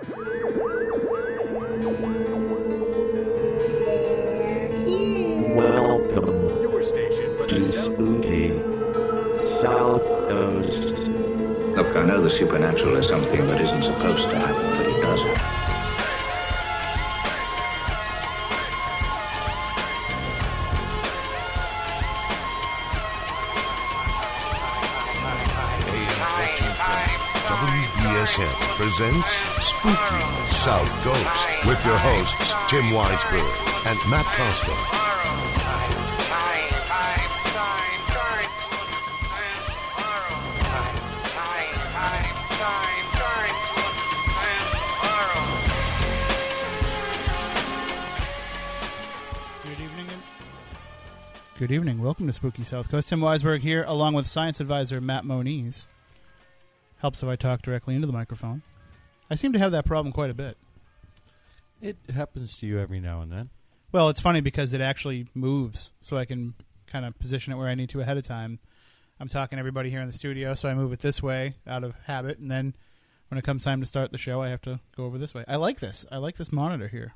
Welcome Your station for the South. Spooky South Coast. Look, I know the supernatural is something that isn't supposed to happen, but it does happen. Presents Spooky South Coast with your hosts Tim Weisberg and Matt Costa. Good evening. Good evening. Welcome to Spooky South Coast. Tim Weisberg here, along with science advisor Matt Moniz. Helps if I talk directly into the microphone. I seem to have that problem quite a bit. It happens to you every now and then. Well, it's funny because it actually moves, so I can kind of position it where I need to ahead of time. I'm talking to everybody here in the studio, so I move it this way out of habit, and then when it comes time to start the show, I have to go over this way. I like this. I like this monitor here.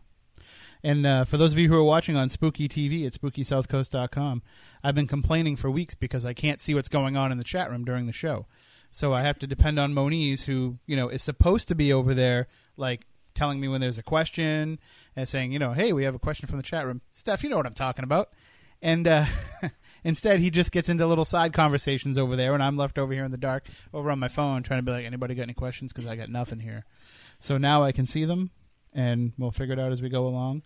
And uh, for those of you who are watching on Spooky TV at SpookySouthCoast.com, I've been complaining for weeks because I can't see what's going on in the chat room during the show. So I have to depend on Moniz, who you know is supposed to be over there, like telling me when there's a question and saying, you know, hey, we have a question from the chat room. Steph, you know what I'm talking about. And uh, instead, he just gets into little side conversations over there, and I'm left over here in the dark, over on my phone, trying to be like, anybody got any questions? Because I got nothing here. So now I can see them, and we'll figure it out as we go along.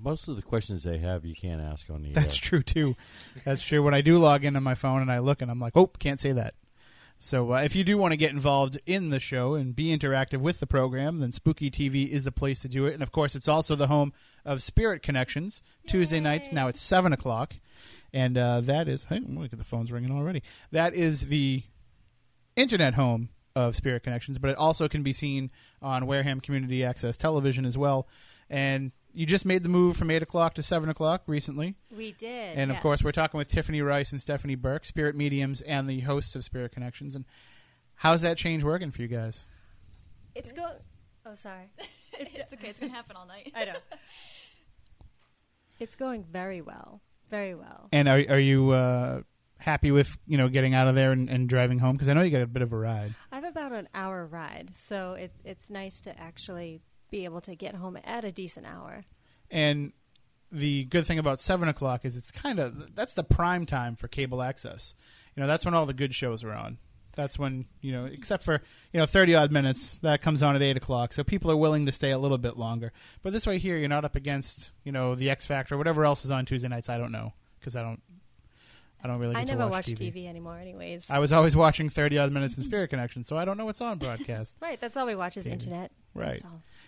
Most of the questions they have, you can't ask on the That's air. true too. That's true. When I do log in on my phone and I look and I'm like, oh, can't say that. So uh, if you do want to get involved in the show and be interactive with the program, then Spooky TV is the place to do it. And of course, it's also the home of Spirit Connections Tuesday nights. Now it's seven o'clock, and uh, that is hey, look at the phones ringing already. That is the internet home of Spirit Connections, but it also can be seen on Wareham Community Access Television as well. And you just made the move from eight o'clock to seven o'clock recently. We did. And of yes. course, we're talking with Tiffany Rice and Stephanie Burke, Spirit Mediums, and the hosts of Spirit Connections. And how's that change working for you guys? It's going. Oh, sorry. it's okay. It's gonna happen all night. I know. It's going very well. Very well. And are are you uh, happy with you know getting out of there and, and driving home? Because I know you got a bit of a ride. I have about an hour ride, so it, it's nice to actually be able to get home at a decent hour. And the good thing about seven o'clock is it's kind of that's the prime time for cable access. You know, that's when all the good shows are on. That's when you know, except for you know, thirty odd minutes that comes on at eight o'clock. So people are willing to stay a little bit longer. But this way here, you're not up against you know the X Factor, or whatever else is on Tuesday nights. I don't know because I don't, I don't really. Get I never watch watch TV. TV. anymore, anyways. I was always watching thirty odd minutes in Spirit Connection, so I don't know what's on broadcast. right, that's all we watch is TV. internet. Right.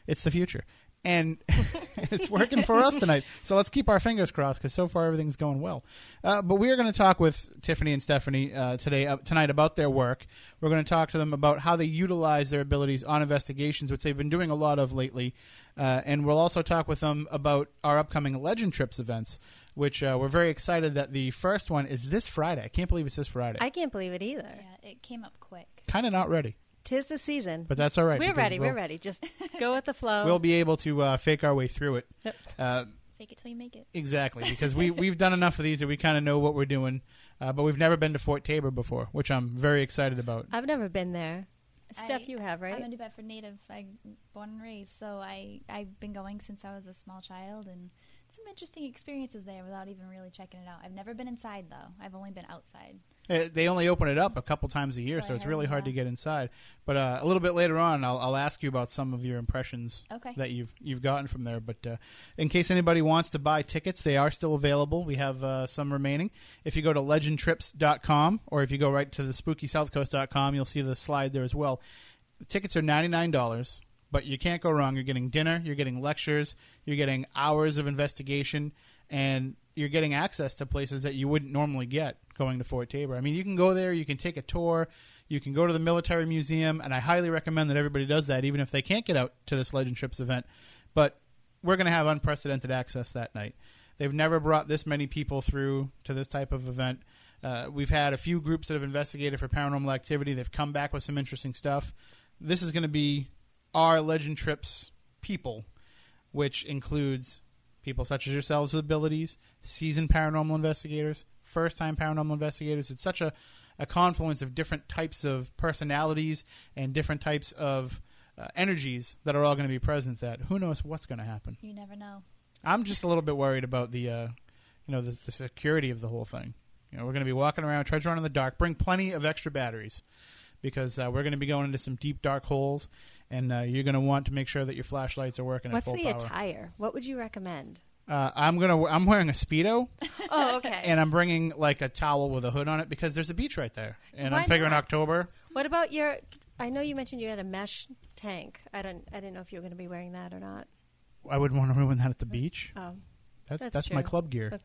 That's all. It's the future. And it's working for us tonight. So let's keep our fingers crossed because so far everything's going well. Uh, but we are going to talk with Tiffany and Stephanie uh, today uh, tonight about their work. We're going to talk to them about how they utilize their abilities on investigations, which they've been doing a lot of lately. Uh, and we'll also talk with them about our upcoming Legend Trips events, which uh, we're very excited that the first one is this Friday. I can't believe it's this Friday. I can't believe it either. Yeah, it came up quick. kind of not ready, Tis the season. but that's all right. we're ready. We'll, We're ready. Just go with the flow. We'll be able to uh, fake our way through it. Yep. Uh, Fake it till you make it. Exactly, because we we've done enough of these that we kind of know what we're doing, uh, but we've never been to Fort Taber before, which I'm very excited about. I've never been there. Steph, I- you have, right? I'm a New Bedford native. I born and raised, so I I've been going since I was a small child, and some interesting experiences there without even really checking it out. I've never been inside though. I've only been outside. Uh, They only open it up a couple times a year, So so, it's really hard yeah. to get inside. But uh, a little bit later on, I'll, I'll ask you about some of your impressions Okay. that you've you've gotten from there. But uh, in case anybody wants to buy tickets, they are still available. We have uh, some remaining. If you go to legendtrips.com or if you go right to the spookysouthcoast.com, you'll see the slide there as well. The tickets are ninety nine dollars, but you can't go wrong. You're getting dinner, you're getting lectures, you're getting hours of investigation, and you're getting access to places that you wouldn't normally get going to Fort Taber. I mean, you can go there, you can take a tour, you can go to the military museum, and I highly recommend that everybody does that, even if they can't get out to this Legend Trips event. But we're going to have unprecedented access that night. They've never brought this many people through to this type of event. Uh, we've had a few groups that have investigated for paranormal activity. They've come back with some interesting stuff. This is going to be our Legend Trips people, which includes people such as yourselves with abilities, seasoned paranormal investigators, first time paranormal investigators. It's such a, a confluence of different types of personalities and different types of uh, energies that are all going to be present that who knows what's going to happen. You never know. I'm just a little bit worried about the, uh, you know, the, the security of the whole thing. You know, we're going to be walking around, treasure hunt in the dark. Bring plenty of extra batteries because uh, we're going to be going into some deep dark holes, and uh, you're going to want to make sure that your flashlights are working What's at full the power. attire? What would you recommend? Uh, I'm gonna. I'm wearing a speedo, Oh, okay. and I'm bringing like a towel with a hood on it because there's a beach right there, and Why I'm figuring not? October. what about your? I know you mentioned you had a mesh tank. I don't. I didn't know if you were going to be wearing that or not. I wouldn't want to ruin that at the beach. Oh, That's That's that's, my club gear.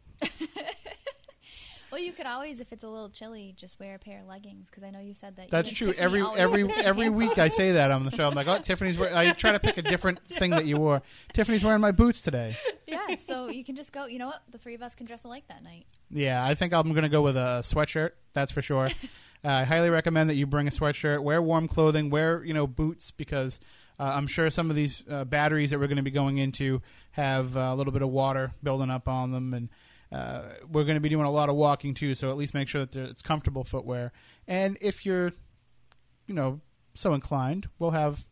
Well, you could always, if it's a little chilly, just wear a pair of leggings because I know you said that. That's true. Tiffany Every every have the same every week. I say that on the show. I'm like, oh, Tiffany's. Wear-. I try to pick a different thing that you wore. Tiffany's wearing my boots today. yeah, so you can just go. You know what? The three of us can dress alike that night. Yeah, I think I'm going to go with a sweatshirt. That's for sure. uh, I highly recommend that you bring a sweatshirt. Wear warm clothing. Wear you know boots because uh, I'm sure some of these uh, batteries that we're going to be going into have uh, a little bit of water building up on them, and uh, we're going to be doing a lot of walking too. So at least make sure that it's comfortable footwear. And if you're, you know, so inclined, we'll have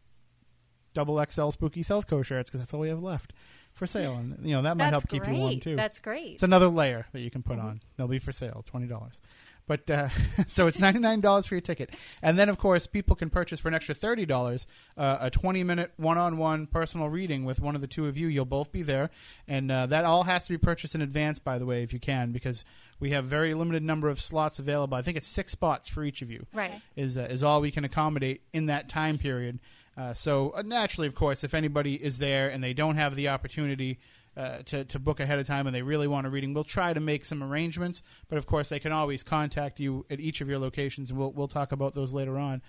double XL spooky South Coast shirts because that's all we have left for sale, and you know that might that's help keep you warm too. That's great. It's another layer that you can put on. They'll be for sale, twenty dollars. But uh, so it's ninety nine dollars for your ticket, and then of course people can purchase for an extra thirty dollars uh, a twenty minute one on one personal reading with one of the two of you. You'll both be there, and uh, that all has to be purchased in advance, by the way, if you can, because we have very limited number of slots available. I think it's six spots for each of you right. is uh, is all we can accommodate in that time period. Uh, so uh, naturally, of course, if anybody is there and they don't have the opportunity uh, to to book ahead of time and they really want a reading, we'll try to make some arrangements. But of course, they can always contact you at each of your locations, and we'll we'll talk about those later on.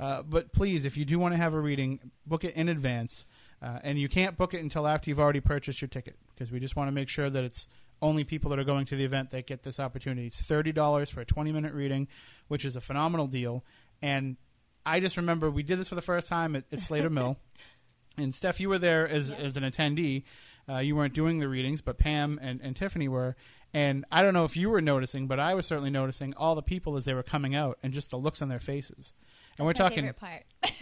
Uh, but please, if you do want to have a reading, book it in advance. Uh, and you can't book it until after you've already purchased your ticket because we just want to make sure that it's only people that are going to the event that get this opportunity. It's thirty dollars for a twenty minute reading, which is a phenomenal deal. And I just remember we did this for the first time at, at Slater Mill, and Steph, you were there as as an attendee. Uh, you weren't doing the readings, but Pam and, and Tiffany were. And I don't know if you were noticing, but I was certainly noticing all the people as they were coming out and just the looks on their faces. And we're my talking part.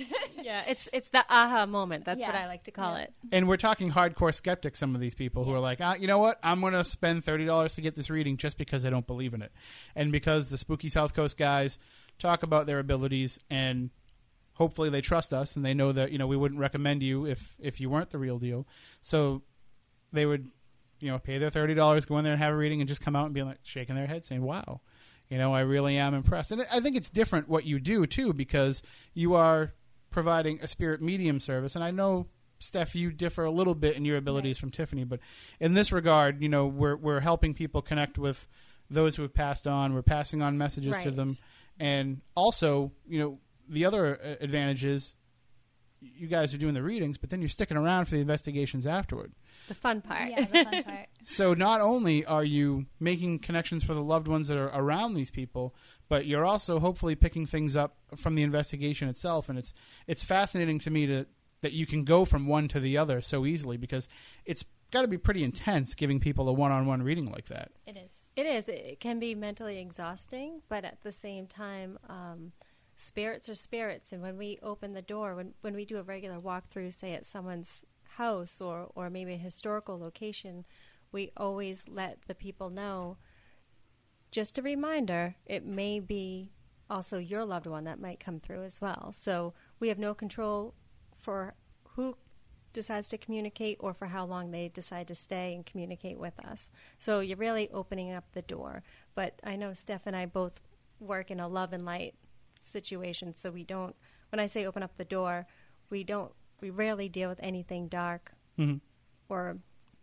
Yeah, it's it's the aha moment. That's what I like to call Yeah. it. and we're talking hardcore skeptics. Some of these people who are like, ah, you know what? I'm going to spend thirty dollars to get this reading just because I don't believe in it, and because the spooky South Coast guys talk about their abilities, and hopefully they trust us, and they know that you know we wouldn't recommend you if if you weren't the real deal. So they would, you know, pay their thirty dollars, go in there and have a reading, and just come out and be like shaking their head, saying, "Wow." You know, I really am impressed. And I think it's different what you do, too, because you are providing a spirit medium service. And I know, Steph, you differ a little bit in your abilities from Tiffany, but in this regard, you know, we're, we're helping people connect with those who have passed on. We're passing on messages to them. And also, you know, the other uh, advantage is you guys are doing the readings, but then you're sticking around for the investigations afterward. The fun part. yeah, the fun part. So not only are you making connections for the loved ones that are around these people, but you're also hopefully picking things up from the investigation itself. And it's it's fascinating to me to that you can go from one to the other so easily because it's got to be pretty intense giving people a one-on-one reading like that. It is. It is. It can be mentally exhausting, but at the same time, um, spirits are spirits. And when we open the door, when when we do a regular walkthrough, say at someone's house or or maybe a historical location, we always let the people know. Just a reminder, it may be also your loved one that might come through as well. So we have no control for who decides to communicate or for how long they decide to stay and communicate with us. So you're really opening up the door. But I know Steph and I both work in a love and light situation, so we don't. When I say open up the door, we don't. We rarely deal with anything dark Mhm. or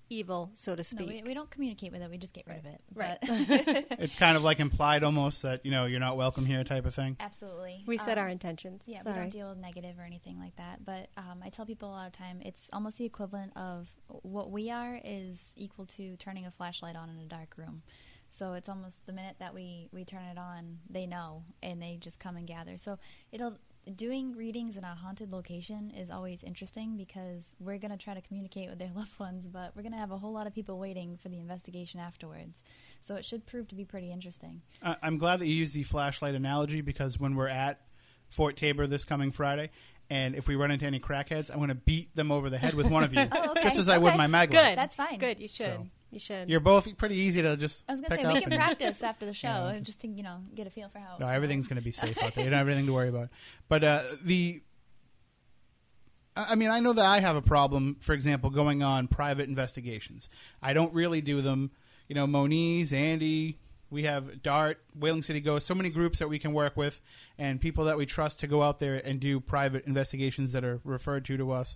evil, so to No, speak. we, we don't communicate with it. We just get rid of it. Right. But It's kind of like implied almost that you know you're not welcome here type of thing. absolutely. We set Um, our intentions. Yeah, we don't deal with negative or anything like that. But um, I tell people a lot of time it's almost the equivalent of what we are is equal to turning a flashlight on in a dark room. So it's almost the minute that we we turn it on, they know and they just come and gather. So it'll doing readings in a haunted location is always interesting because we're going to try to communicate with their loved ones, but we're going to have a whole lot of people waiting for the investigation afterwards. So it should prove to be pretty interesting. I- I'm glad that you used the flashlight analogy because when we're at Fort Taber this coming Friday, and if we run into any crackheads, I'm going to beat them over the head with one of you, Oh, okay. just as I would my mag light. Good. That's fine. Good. You should. So- You should. You're both pretty easy to just I was going to pick say, we can and- practice after the show Yeah. just to, you know, get a feel for how it's No, going. everything's going to be safe out there. You don't have anything to worry about. But uh, the, I I mean, I know that I have a problem. For example, going on private investigations. I don't really do them. You know, Moniz, Andy, we have Dart, Whaling City Ghost, so many groups that we can work with, and people that we trust to go out there and do private investigations that are referred to to us.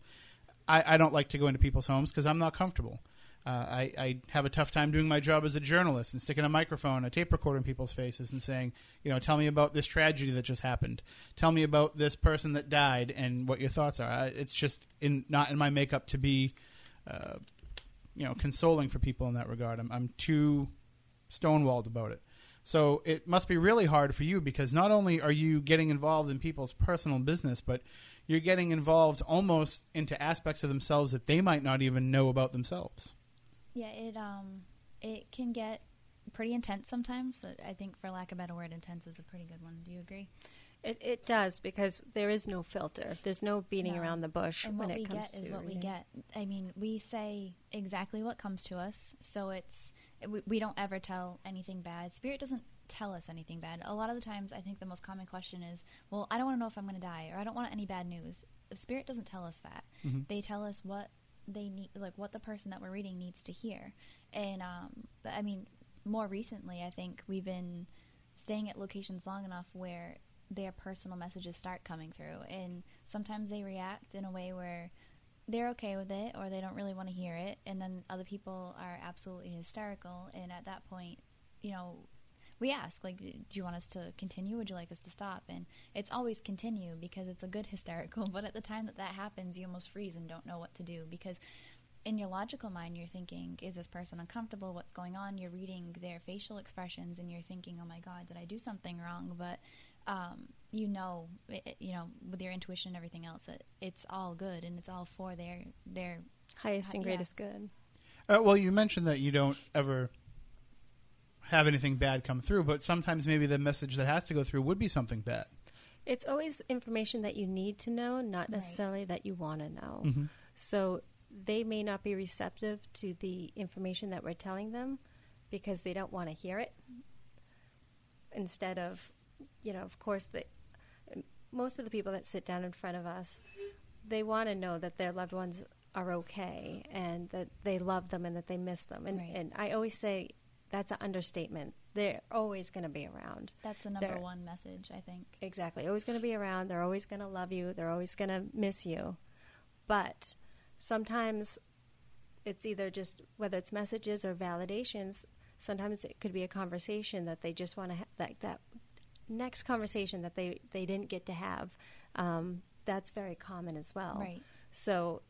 I, I don't like to go into people's homes because I'm not comfortable. Uh, I, I have a tough time doing my job as a journalist and sticking a microphone, a tape recorder in people's faces and saying, you know, tell me about this tragedy that just happened. Tell me about this person that died and what your thoughts are. I, it's just in not in my makeup to be, uh, you know, consoling for people in that regard. I'm, I'm too stonewalled about it. So it must be really hard for you because not only are you getting involved in people's personal business, but you're getting involved almost into aspects of themselves that they might not even know about themselves. Yeah, it um it can get pretty intense sometimes. I think, for lack of a better word, intense is a pretty good one. Do you agree? It, it does because there is no filter. There's no beating No. around the bush And when what it we comes get is to what we get. I mean, we say exactly what comes to us, so it's we, we don't ever tell anything bad. Spirit doesn't tell us anything bad. A lot of the times, I think the most common question is, "Well, I don't want to know if I'm going to die, or I don't want any bad news." Spirit doesn't tell us that. Mhm. They tell us what they need, like what the person that we're reading needs to hear. And um, I mean, more recently, I think we've been staying at locations long enough where their personal messages start coming through, and sometimes they react in a way where they're okay with it or they don't really want to hear it, and then other people are absolutely hysterical. And at that point, you know, we ask like, "Do you want us to continue? Would you like us to stop?" And it's always continue because it's a good hysterical. But at the time that that happens, you almost freeze and don't know what to do because in your logical mind, you're thinking, is this person uncomfortable? What's going on? You're reading their facial expressions and you're thinking, oh my God, did I do something wrong? But um, you know, it, it- you know, with your intuition and everything else, it, it's all good and it's all for their their. Highest and Yeah. greatest good. Uh, well, you mentioned that you don't ever have anything bad come through, but sometimes maybe the message that has to go through would be something bad. It's always information that you need to know, not Right. necessarily that you want to know. Mhm. So they may not be receptive to the information that we're telling them because they don't want to hear it. Instead of, you know, of course, the, most of the people that sit down in front of us, they want to know that their loved ones are okay and that they love them and that they miss them. And, Right. and I always say that's an understatement. They're always going to be around. That's the number There. one message, I think. Exactly. Always going to be around. They're always going to love you. They're always going to miss you. But sometimes it's either just whether it's messages or validations. Sometimes it could be a conversation that they just want to have, like that next conversation that they they didn't get to have. Um, that's very common as well. Right. So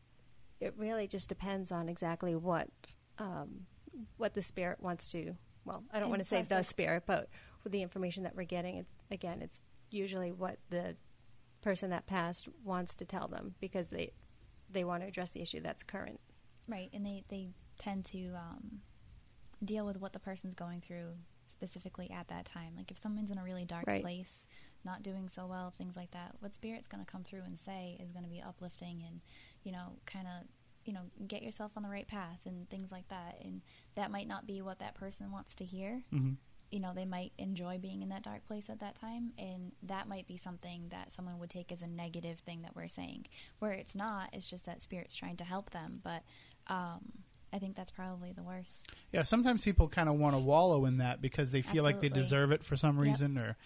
it really just depends on exactly what um, what the spirit wants to. Well, I don't want to say the spirit, but with the information that we're getting, it's, again, it's usually what the person that passed wants to tell them because they they want to address the issue that's current. Right, and they they tend to um, deal with what the person's going through specifically at that time. Like if someone's in a really dark Right. place, not doing so well, things like that. What spirit's going to come through and say is going to be uplifting and you know kind of you know get yourself on the right path and things like that. And that might not be what that person wants to hear. Mhm. You know, they might enjoy being in that dark place at that time, and that might be something that someone would take as a negative thing that we're saying. Where it's not, it's just that spirit's trying to help them. But um, I think that's probably the worst. Yeah, sometimes people kind of want to wallow in that because they feel like they deserve it for some Yep. reason, or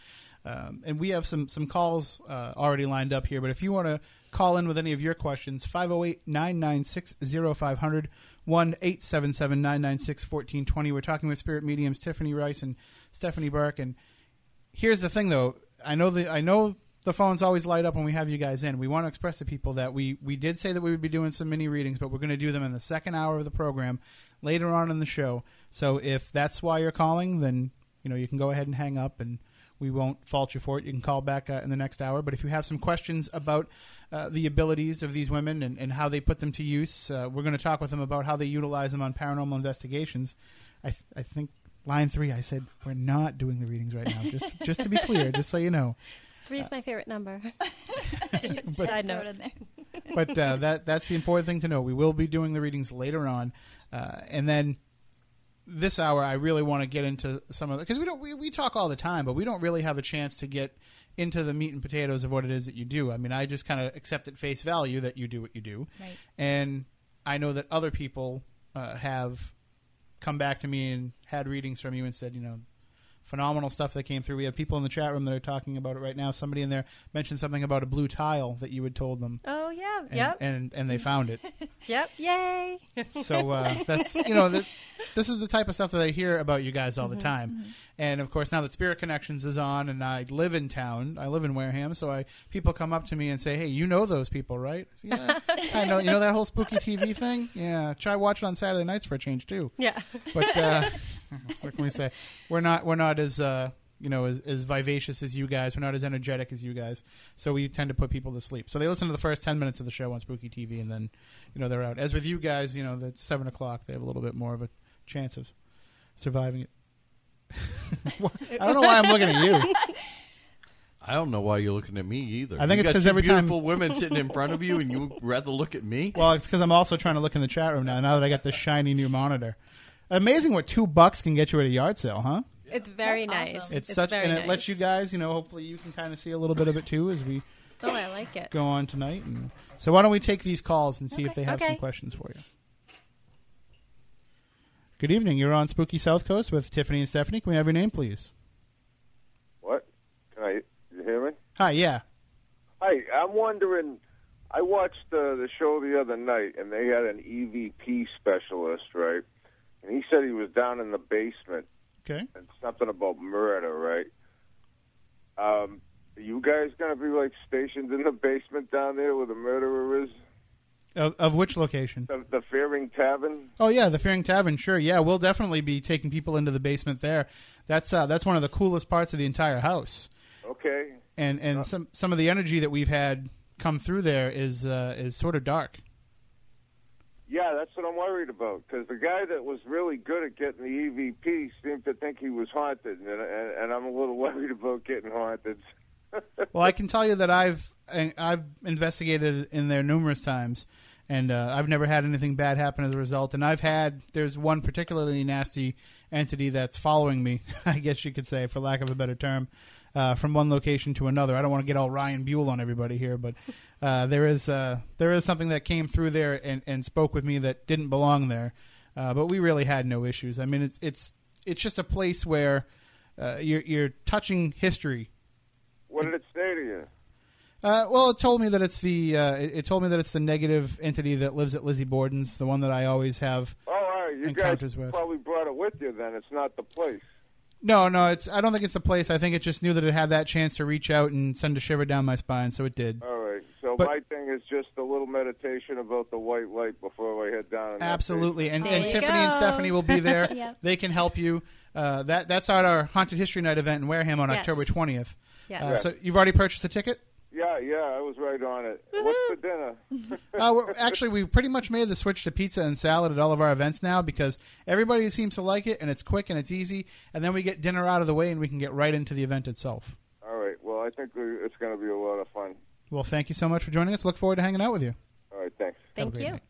um, and we have some some calls uh, already lined up here. But if you want to call in with any of your questions, 508-996-0500, 1-877-996-1420. We're talking with spirit mediums Tiffany Rice and Stephanie Burke. And here's the thing, though. I know the I know the phones always light up when we have you guys in. We want to express to people that we we did say that we would be doing some mini readings, but we're going to do them in the second hour of the program later on in the show. So if that's why you're calling, then you know you can go ahead and hang up, and we won't fault you for it. You can call back uh, in the next hour. But if you have some questions about uh, the abilities of these women and, and how they put them to use, uh, we're going to talk with them about how they utilize them on paranormal investigations. I, th- I think line three, I said we're not doing the readings right now. Just just to be clear, just so you know. Three's my favorite number. But- Side note. there. but uh, that that's the important thing to know. We will be doing the readings later on, uh, and then this hour I really want to get into some of the because we don't we, we talk all the time, but we don't really have a chance to get into the meat and potatoes of what it is that you do. I mean, I just kind of accept at face value that you do what you do, Right. and I know that other people uh, have come back to me and had readings from you and said, you know, phenomenal stuff that came through. We have people in the chat room that are talking about it right now. Somebody in there mentioned something about a blue tile that you had told them. Oh yeah, And, yep, and and they found it. yep, yay! So uh, that's you know that this is the type of stuff that I hear about you guys all the Mm-hmm, time. And of course, now that Spirit Connections is on, and I live in town, I live in Wareham, so I people come up to me and say, "Hey, you know those people, right?" Yeah, I know. You know that whole spooky TV thing? Yeah, try watch it on Saturday nights for a change too. yeah, But uh, what can we say? We're not we're not as uh, you know as, as vivacious as you guys. We're not as energetic as you guys. So we tend to put people to sleep. So they listen to the first ten minutes of the show on Spooky TV, and then you know they're out. As with you guys, you know that's seven o'clock. They have a little bit more of a chance of surviving it. I don't know why I'm looking at you. I don't know why you're looking at me either. I think You it's got 'cause two every time- beautiful women sitting in front of you, and you rather look at me. Well, it's because I'm also trying to look in the chat room now. Now that I got this shiny new monitor. Amazing what two bucks can get you at a yard sale, huh? it's very That's nice. awesome. It's, such, very and it nice. lets you guys, you know, hopefully you can kind of see a little bit of it too as we Oh, I like it. go on tonight. And so why don't we take these calls and see if they have some Okay. questions for you. Good evening. You're on Spooky South Coast with Tiffany and Stephanie. Can we have your name, please? What? Can I you hear me? Hi. Yeah. Hi, I'm wondering. I watched uh, the show the other night, and they had an EVP specialist, right? And he said he was down in the basement Okay. and something about murder, right? Um, are you guys gonna be like stationed in the basement down there where the murderer is? Of, of which location? The, the Fearing Tavern. Oh yeah, the Fearing Tavern. Sure. Yeah, we'll definitely be taking people into the basement there. That's uh, that's one of the coolest parts of the entire house. Okay. And and some some of the energy that we've had come through there is uh, is sort of dark. Yeah, that's what I'm worried about. Because the guy that was really good at getting the EVP seemed to think he was haunted, and, and, and I'm a little worried about getting haunted. Well, I can tell you that I've I've investigated in there numerous times, and uh, I've never had anything bad happen as a result. And I've had there's one particularly nasty entity that's following me, I guess you could say, for lack of a better term, uh, from one location to another. I don't want to get all Ryan Buell on everybody here, but uh, there is uh, there is something that came through there and, and spoke with me that didn't belong there. Uh, but we really had no issues. I mean, it's it's it's just a place where uh, you're you're touching history What did it say to you? uh, well, it told me that it's the uh, it, it told me that it's the negative entity that lives at Lizzie Borden's, the one that I always have. Oh, all right. You guys with. probably brought it with you. Then it's not the place. No, no, it's I don't think it's the place. I think it just knew that it had that chance to reach out and send a shiver down my spine, so it did. All right. So But- my thing is just a little meditation about the white light before I head down. Absolutely, and, and you Tiffany and. Stephanie will be there. Yep. They can help you. Uh, that that's at our haunted history night event in Wareham on Yes. October twentieth. Yes. Uh, so you've already purchased a ticket. Yeah, yeah, I was right on it. What's for dinner? Uh, we're, actually, we pretty much made the switch to pizza and salad at all of our events now because everybody seems to like it and it's quick and it's easy. And then we get dinner out of the way and we can get right into the event itself. All right. Well, I think it's going to be a lot of fun. Well, thank you so much for joining us. Look forward to hanging out with you. All right. Thanks. Thank you. night.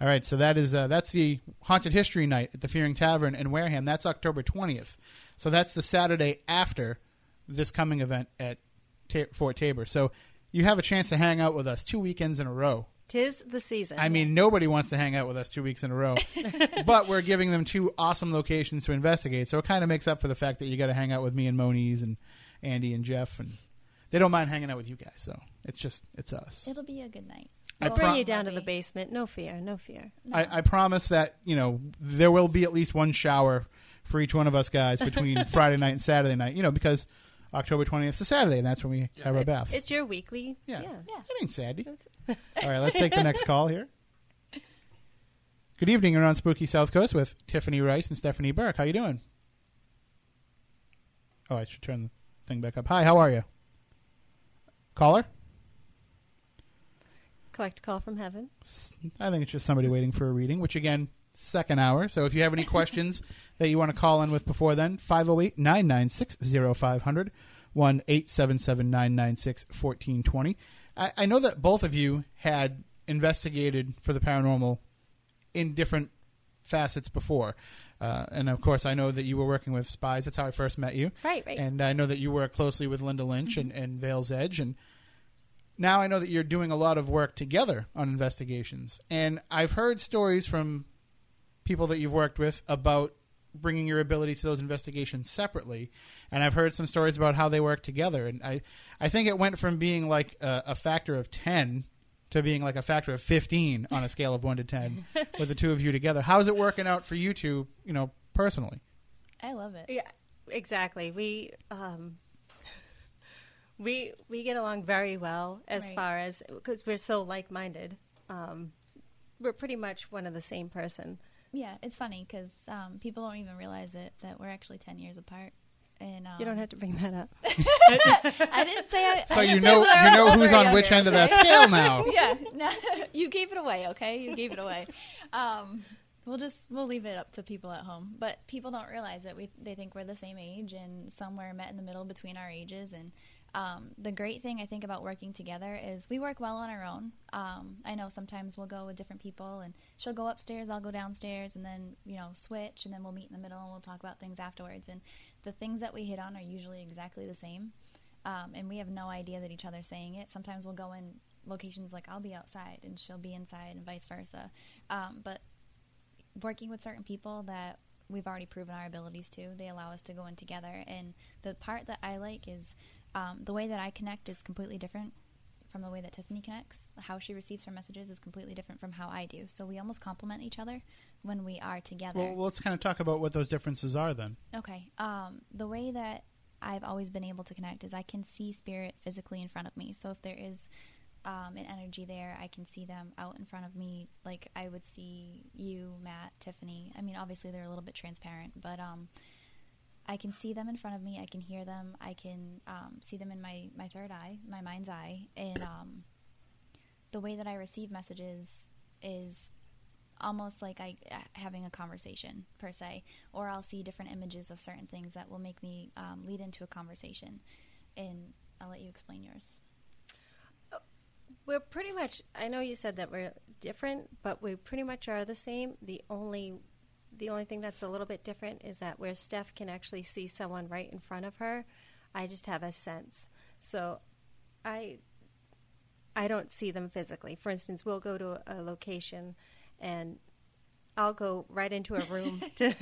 All right, so that is uh, that's the haunted history night at the Fearing Tavern in Wareham. That's October twentieth. So that's the Saturday after this coming event at Ta- Fort Taber. So you have a chance to hang out with us two weekends in a row. Tis the season. I mean, nobody wants to hang out with us two weeks in a row, but we're giving them two awesome locations to investigate. So it kind of makes up for the fact that you got to hang out with me and Moniz and Andy and Jeff, and they don't mind hanging out with you guys. though. It's just it's us. It'll be a good night. I I'll pro- bring you down to the basement. No fear. No fear. I, I promise that you know there will be at least one shower for each one of us guys between Friday night and Saturday night. You know because October twentieth is a Saturday, and that's when we have our baths. It's your weekly. yeah. Yeah. Yeah. it ain't Sandy. All right, let's take the next call here. Good evening. You're on Spooky South Coast with Tiffany Rice and Stephanie Burke. How you doing? Oh, I should turn the thing back up. Hi, how are you? Caller? Collect call from heaven. I think it's just somebody waiting for a reading, which again, second hour. So if you have any questions that you want to call in with before then, 508 996 0500, 1 877 996 1420. I know that both of you had investigated for the paranormal in different facets before. Uh, and of course, I know that you were working with spies. That's how I first met you. Right, right. And I know that you work closely with Linda Lynch and, and Vale's Edge. And now I know that you're doing a lot of work together on investigations. And I've heard stories from people that you've worked with about bringing your ability to those investigations separately. And I've heard some stories about how they work together. And I, I think it went from being like a, a factor of 10 to being like a factor of 15 on a scale of 1 to 10 with the two of you together. How's it working out for you two, you know, personally? I love it. Yeah, exactly. We um, we we get along very well as Right. far as because we're so like minded. Um, we're pretty much one of the same person. Yeah, it's funny because um, people don't even realize it that we're actually ten years apart. And um, You don't have to bring that up. I didn't say. I, So I you didn't know say you know who's on which younger, end of that scale now. yeah, no, you gave it away. Okay, you gave it away. Um, we'll just we'll leave it up to people at home. But people don't realize it. We they think we're the same age, and somewhere met in the middle between our ages. And um, the great thing I think about working together is we work well on our own. Um, I know sometimes we'll go with different people, and she'll go upstairs, I'll go downstairs, and then you know switch, and then we'll meet in the middle and we'll talk about things afterwards. And the things that we hit on are usually exactly the same. Um, and we have no idea that each other's saying it. Sometimes we'll go in locations like I'll be outside and she'll be inside, and vice versa. Um, but working with certain people that we've already proven our abilities to, they allow us to go in together. And the part that I like is um, the way that I connect is completely different from the way that Tiffany connects. How she receives her messages is completely different from how I do. So we almost complement each other when we are together. Well, let's kind of talk about what those differences are then. Okay. Um, the way that I've always been able to connect is I can see spirit physically in front of me. So if there is um, an energy there, I can see them out in front of me. Like I would see you, Matt, Tiffany. I mean, obviously they're a little bit transparent, but um, I can see them in front of me. I can hear them. I can um, see them in my, my third eye, my mind's eye. And um, the way that I receive messages is almost like I uh, having a conversation per se, or I'll see different images of certain things that will make me um, lead into a conversation. And I'll let you explain yours. We're pretty much. I know you said that we're different, but we pretty much are the same. The only, the only thing that's a little bit different is that where Steph can actually see someone right in front of her, I just have a sense. So, I, I don't see them physically. For instance, we'll go to a, location, and I'll go right into a room to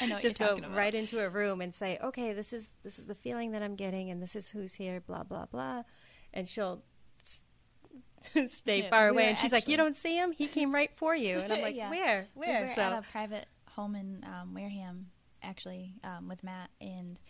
I know what just go about. right into a room and say, okay, this is this is the feeling that I'm getting, and this is who's here, blah blah blah, and she'll stay Yeah, far away, and she's like, you don't see him? He came right for you, and I'm like, Yeah. where, where? We were so at a private home in um, Wareham, actually, um, with Matt, and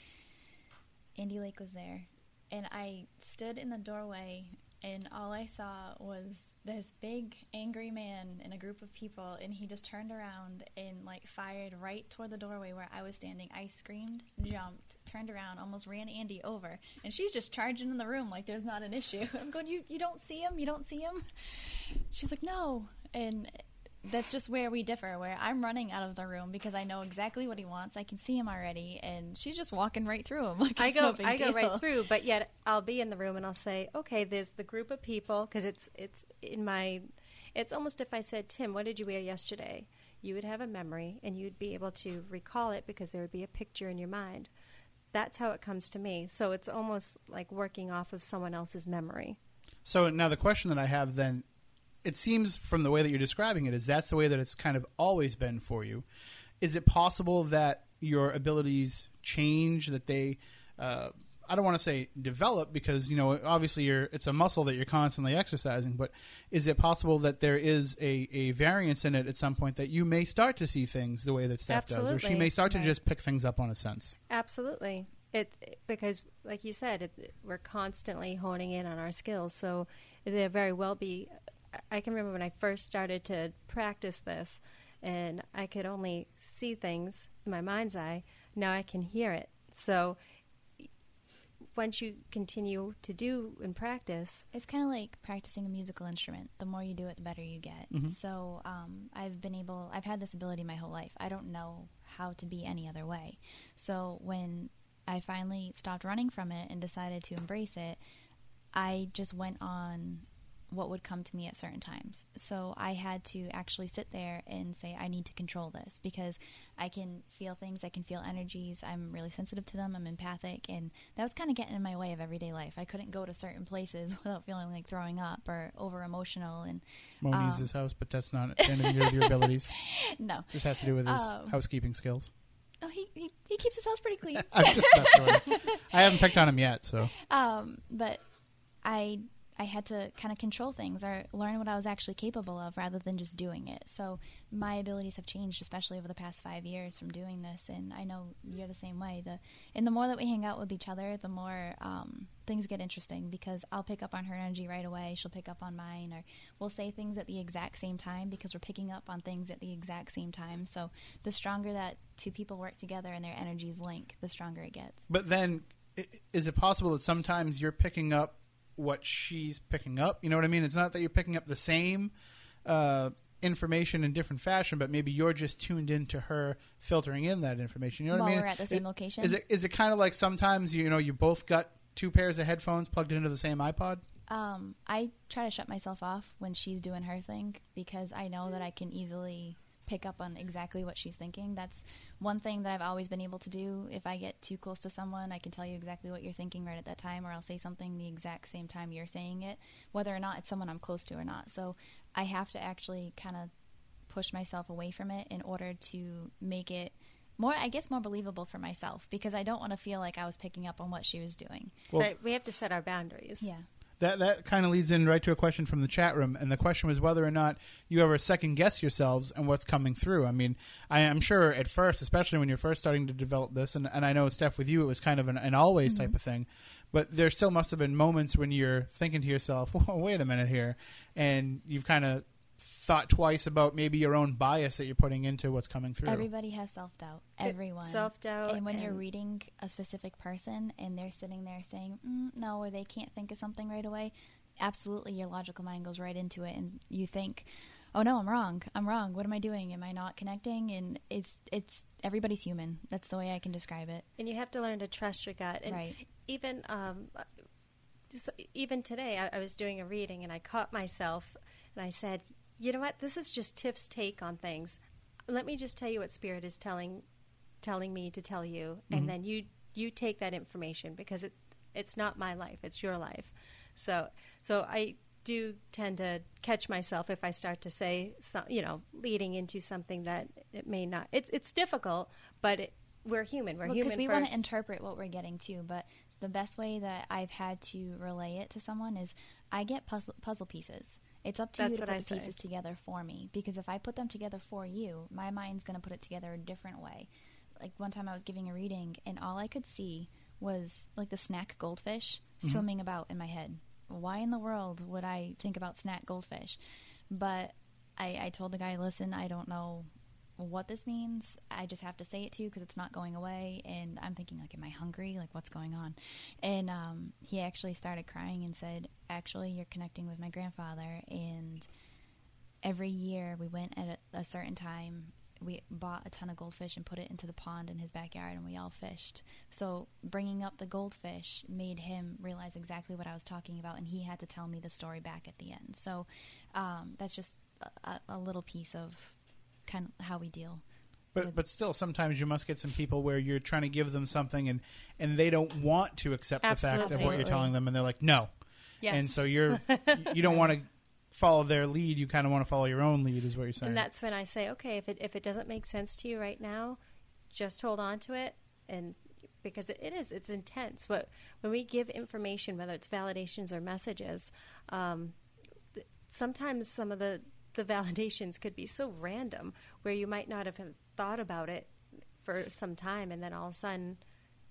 Andy Lake was there. And I stood in the doorway, and all I saw was this big, angry man in a group of people, and he just turned around and, like, fired right toward the doorway where I was standing. I screamed, jumped, turned around, almost ran Andy over, and she's just charging in the room like there's not an issue. I'm going, you, you don't see him? You don't see him? She's like, no. And that's just where we differ where i'm running out of the room because i know exactly what he wants i can see him already and she's just walking right through him like I go, no big I go right through, but yet I'll be in the room and I'll say, okay, there's the group of people because it's it's in my, it's almost if I said, Tim, what did you wear yesterday? You would have a memory and you'd be able to recall it because there would be a picture in your mind. That's how it comes to me. So it's almost like working off of someone else's memory. So now the question that I have then, it seems from the way that you're describing it is that's the way that it's kind of always been for you. Is it possible that your abilities change? That they, uh, I don't want to say develop because you know obviously you're it's a muscle that you're constantly exercising. But is it possible that there is a, a variance in it at some point that you may start to see things the way that Steph does, or she may start to just pick things up on a sense? Absolutely. It because, like you said, it, we're constantly honing in on our skills. So there very well be. I can remember when I first started to practice this, and I could only see things in my mind's eye. Now I can hear it. So once you continue to do and practice, It's kind of like practicing a musical instrument. The more you do it, the better you get. So um, I've been able, I've had this ability my whole life. I don't know how to be any other way. So when I finally stopped running from it and decided to embrace it, I just went on what would come to me at certain times. So I had to actually sit there and say, I need to control this because I can feel things, I can feel energies. I'm really sensitive to them, I'm empathic, and that was kind of getting in my way of everyday life. I couldn't go to certain places without feeling like throwing up or over emotional. And Moni's Um, his house, but that's not anything to do with your abilities. no, Just has to do with his Um, housekeeping skills. oh, he, he, he keeps his house pretty clean. I'm just messing. I haven't picked on him yet, so um, but I I had to kind of control things or learn what I was actually capable of rather than just doing it. So my abilities have changed, especially over the past five years from doing this. And I know you're the same way. The and the more that we hang out with each other, the more um, things get interesting because I'll pick up on her energy right away. She'll pick up on mine, or we'll say things at the exact same time because we're picking up on things at the exact same time. So the stronger that two people work together and their energies link, the stronger it gets. But then, is it possible that sometimes you're picking up what she's picking up? You know what I mean? It's not that you're picking up the same uh, information in different fashion, but maybe you're just tuned into her filtering in that information. You know what I mean? we're at the same I- location? Is it is it kind of like sometimes you know you both got two pairs of headphones plugged into the same iPod? Um, I try to shut myself off when she's doing her thing because I know that I can easily pick up on exactly what she's thinking. That's one thing that I've always been able to do. If I get too close to someone, I can tell you exactly what you're thinking right at that time, or I'll say something the exact same time you're saying it, whether or not it's someone I'm close to or not. So I have to actually kind of push myself away from it in order to make it more, I guess, more believable for myself because I don't want to feel like I was picking up on what she was doing. Well- right, we have to set our boundaries. Yeah. That that kind of leads in right to a question from the chat room, and the question was whether or not you ever second guess yourselves and what's coming through. I mean, I am sure at first, especially when you're first starting to develop this, and, and I know Steph with you, it was kind of an, an always type mm-hmm. of thing, but there still must have been moments when you're thinking to yourself, "Whoa, "Wait a minute here," and you've kind of thought twice about maybe your own bias that you're putting into what's coming through. Everybody has self doubt. Everyone. self-doubt And when you're reading a specific person and they're sitting there saying mm, no, or they can't think of something right away, absolutely your logical mind goes right into it, and you think, "Oh no, I'm wrong. I'm wrong. What am I doing? Am I not connecting?" And it's it's everybody's human. That's the way I can describe it. and you have to learn to trust your gut. And Right. even um, just even today, I, I was doing a reading and I caught myself and I said, "You know what? This is just Tiff's take on things. Let me just tell you what Spirit is telling telling me to tell you, and mm-hmm. then you you take that information because it it's not my life; it's your life. So so I." Do tend to catch myself if I start to say, some, you know, leading into something that it may not. It's it's difficult, but it, we're human. We're because human we want to interpret what we're getting too but the best way that i've had to relay it to someone is i get puzzle, puzzle pieces it's up to you to put I the say. pieces together for me because if i put them together for you my mind's going to put it together a different way. Like one time i was giving a reading and all i could see was like the snack goldfish mm-hmm. swimming about in my head. Why in the world would i think about snack goldfish? But I, I told the guy, listen, I don't know what this means. I just have to say it to you because it's not going away. And I'm thinking, like, am I hungry? Like, what's going on? And um, he actually started crying and said, actually, you're connecting with my grandfather. And every year we went at a, a certain time. We bought a ton of goldfish and put it into the pond in his backyard, and we all fished. So bringing up the goldfish made him realize exactly what I was talking about, and he had to tell me the story back at the end. So um, that's just a, a- a little piece of kind of how we deal. But but still, sometimes you must get some people where you're trying to give them something and and they don't want to accept the fact of what you're telling them, and they're like, no. Yes. And so you're you don't want to follow their lead. You kind of want to follow your own lead, is what you're saying. And that's when I say, okay, if it if it doesn't make sense to you right now, just hold on to it, and because it, it is, it's intense. What when we give information, whether it's validations or messages, um, sometimes some of the the validations could be so random where you might not have thought about it for some time, and then all of a sudden,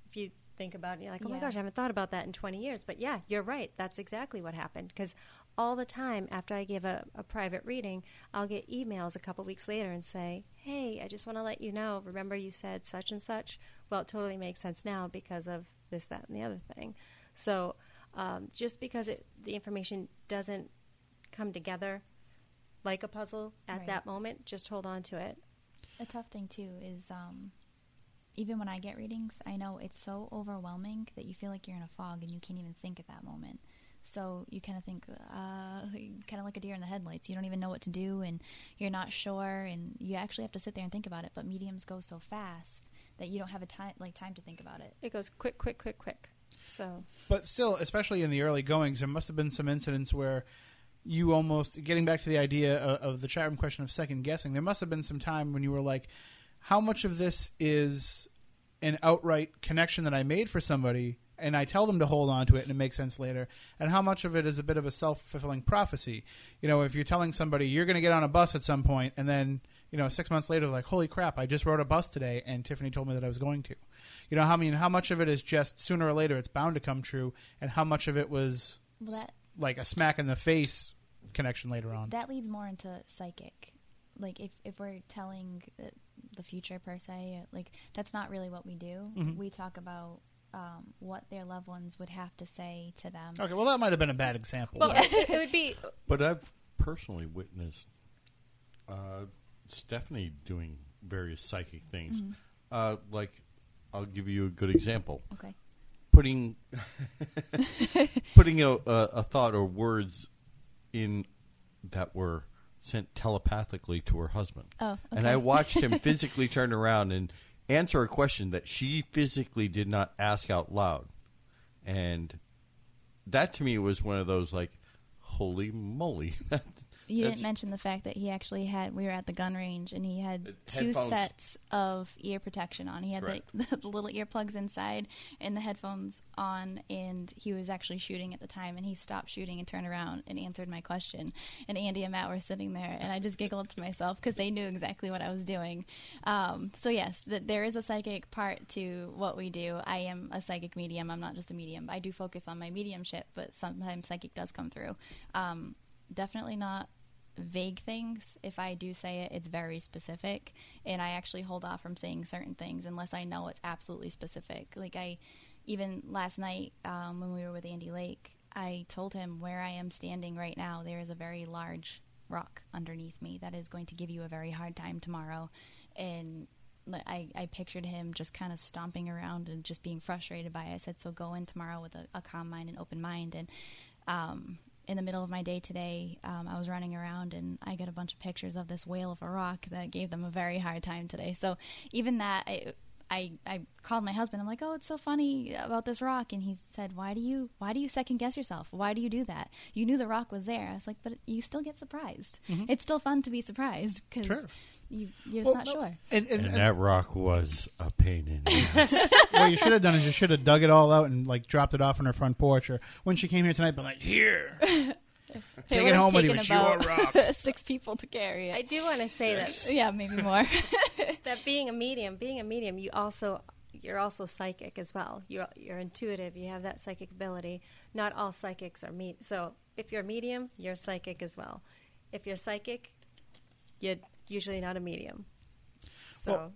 if you think about it, you're like, oh my gosh, I haven't thought about that in 20 years. But yeah, you're right. That's exactly what happened because all the time after I give a, a private reading, I'll get emails a couple weeks later and say, Hey, I just want to let you know, remember you said such and such? Well, it totally makes sense now because of this, that, and the other thing. So um, just because it, the information doesn't come together like a puzzle at Right. that moment, just hold on to it. A tough thing too is um, even when I get readings, I know it's so overwhelming that you feel like you're in a fog and you can't even think at that moment. So you kind of think, uh, kind of like a deer in the headlights. You don't even know what to do, and you're not sure, and you actually have to sit there and think about it. But mediums go so fast that you don't have a time like time to think about it. It goes quick, quick, quick, quick. So But still, especially in the early goings, there must have been some incidents where you almost getting back to the idea of, of the chat room question of second guessing. There must have been some time when you were like, "How much of this is an outright connection that I made for somebody?" And I tell them to hold on to it, and it makes sense later. And how much of it is a bit of a self fulfilling prophecy? You know, if you're telling somebody you're going to get on a bus at some point, and then you know six months later, like, "Holy crap! I just rode a bus today, and Tiffany told me that I was going to." You know, how I mean, how much of it is just sooner or later it's bound to come true, and how much of it was Well, that like a smack in the face connection later on? that leads more into psychic. Like if if we're telling uh, the future per se, uh, like that's not really what we do. Mhm. We talk about um, what their loved ones would have to say to them. Okay, well that might have been a bad example. well, but- it, it would be But I've personally witnessed uh, Stephanie doing various psychic things. Mm-hmm. Uh, like, I'll give you a good example. Okay. Putting putting a, a, a thought or words in that were sent telepathically to her husband. Oh, And. I watched him physically turn around and answer a question that she physically did not ask out loud. And that to me was one of those like, holy moly. You That's- didn't mention the fact that he actually had. We were at the gun range, and he had two headphones. sets of ear protection on. He had Correct. the, the little earplugs inside and the headphones on, and he was actually shooting at the time. And he stopped shooting and turned around and answered my question. And Andy and Matt were sitting there, and I just giggled to myself because they knew exactly what I was doing. Um, so yes, th- there is a psychic part to what we do. I am a psychic medium. I'm not just a medium. I do focus on my mediumship, but sometimes psychic does come through. Um, definitely not vague things. If I do say it, it's very specific, and I actually hold off from saying certain things unless I know it's absolutely specific. Like I, even last night um, when we were with Andy Lake, I told him where I am standing right now. There is a very large rock underneath me that is going to give you a very hard time tomorrow, and. I, I pictured him just kind of stomping around and just being frustrated by it. I said, so go in tomorrow with a, a calm mind and open mind. And um, in the middle of my day today, um, I was running around and I got a bunch of pictures of this whale of a rock that gave them a very hard time today. So even that, I, I, I called my husband. I'm like, "Oh, it's so funny about this rock," and he said, "Why do you, why do you second guess yourself? Why do you do that? You knew the rock was there." I was like, "But you still get surprised. It's still fun to be surprised because Sure. You, you're just not no, sure." And, and, and and- that rock was a pain in the ass. what you should have done is you should have dug it all out and like dropped it off on her front porch, or when she came here tonight, been like, "Here, It take would it home with you. It's your about rock." six people to carry it. I do want to say that Yeah, maybe more. that being a medium, being a medium, you also you're also psychic as well. You're you're intuitive. You have that psychic ability. Not all psychics are me. So if you're a medium, you're psychic as well. If you're psychic, you're usually not a medium. So Well,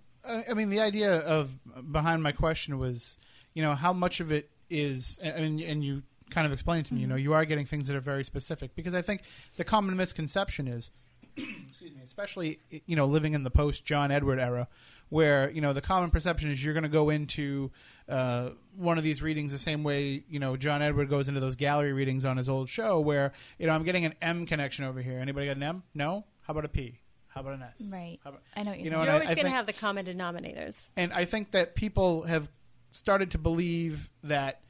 I mean, the idea of behind my question was, you know, how much of it is, and, and you kind of explained to me, you know, you are getting things that are very specific because I think the common misconception is, excuse me, especially you know, living in the post John Edward era, where you know the common perception is you're going to go into uh, one of these readings the same way you know John Edward goes into those gallery readings on his old show, where you know I'm getting an M connection over here. Anybody got an M? No. How about a P? How about an S? Right. How about- I know what you're you know, you're always going to have the common denominators. and I think that people have started to believe that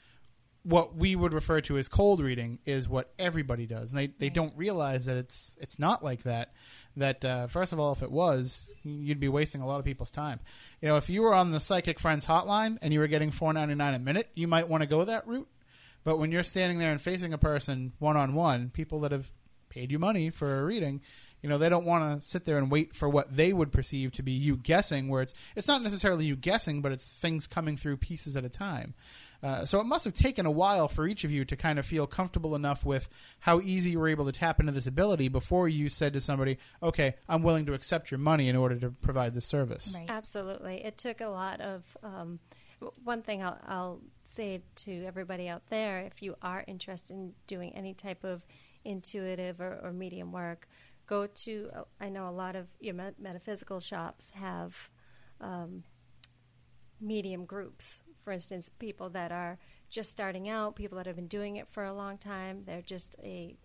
what we would refer to as cold reading is what everybody does, and they, they Right. don't realize that it's it's not like that. That uh, first of all, if it was, you'd be wasting a lot of people's time. You know, if you were on the Psychic Friends hotline and you were getting four ninety nine a minute, you might want to go that route. But when you're standing there and facing a person one on one, people that have paid you money for a reading, you know, they don't want to sit there and wait for what they would perceive to be you guessing. Where it's it's not necessarily you guessing, but it's things coming through pieces at a time. Uh, so it must have taken a while for each of you to kind of feel comfortable enough with how easy you were able to tap into this ability before you said to somebody, "Okay, I'm willing to accept your money in order to provide this service." Right. Absolutely. It took a lot of. Um, one thing I'll, I'll say to everybody out there if you are interested in doing any type of intuitive or, or medium work, go to. uh, I know a lot of your met- metaphysical shops have um, medium groups. For instance, people that are just starting out, people that have been doing it for a long time, they're just a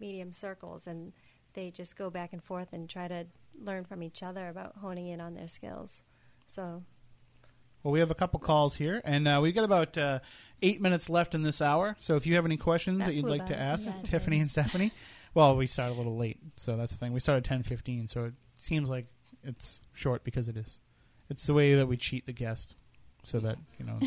medium circles and they just go back and forth and try to learn from each other about honing in on their skills. So, Well, we have a couple calls here, and uh, we've got about uh, eight minutes left in this hour. So if you have any questions That that, you'd like to ask Yeah, Tiffany did. and Stephanie, well, we started a little late, so that's the thing. We started ten fifteen, so it seems like it's short because it is. It's the way that we cheat the guest, so that you know,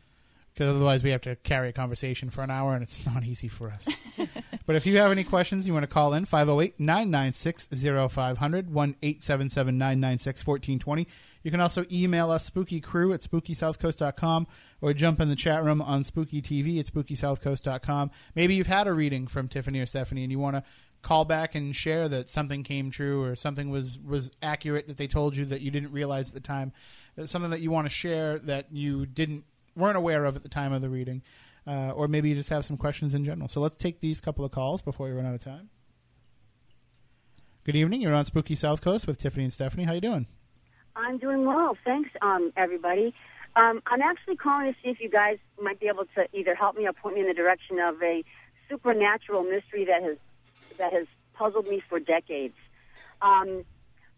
because otherwise we have to carry a conversation for an hour, and it's not easy for us. but if you have any questions, you want to call in 508-996-0500, 1-877-996-1420. You can also email us spookycrew at spookysouthcoast.com or jump in the chat room on spooky TV at spookysouthcoast.com. Maybe you've had a reading from Tiffany or Stephanie and you want to call back and share that something came true or something was, was accurate that they told you that you didn't realize at the time. That's something that you want to share that you didn't weren't aware of at the time of the reading. Uh, or maybe you just have some questions in general. So let's take these couple of calls before we run out of time. Good evening. You're on Spooky South Coast with Tiffany and Stephanie. How you doing? I'm doing well. Thanks, um, everybody. Um, I'm actually calling to see if you guys might be able to either help me or point me in the direction of a supernatural mystery that has that has puzzled me for decades. Um,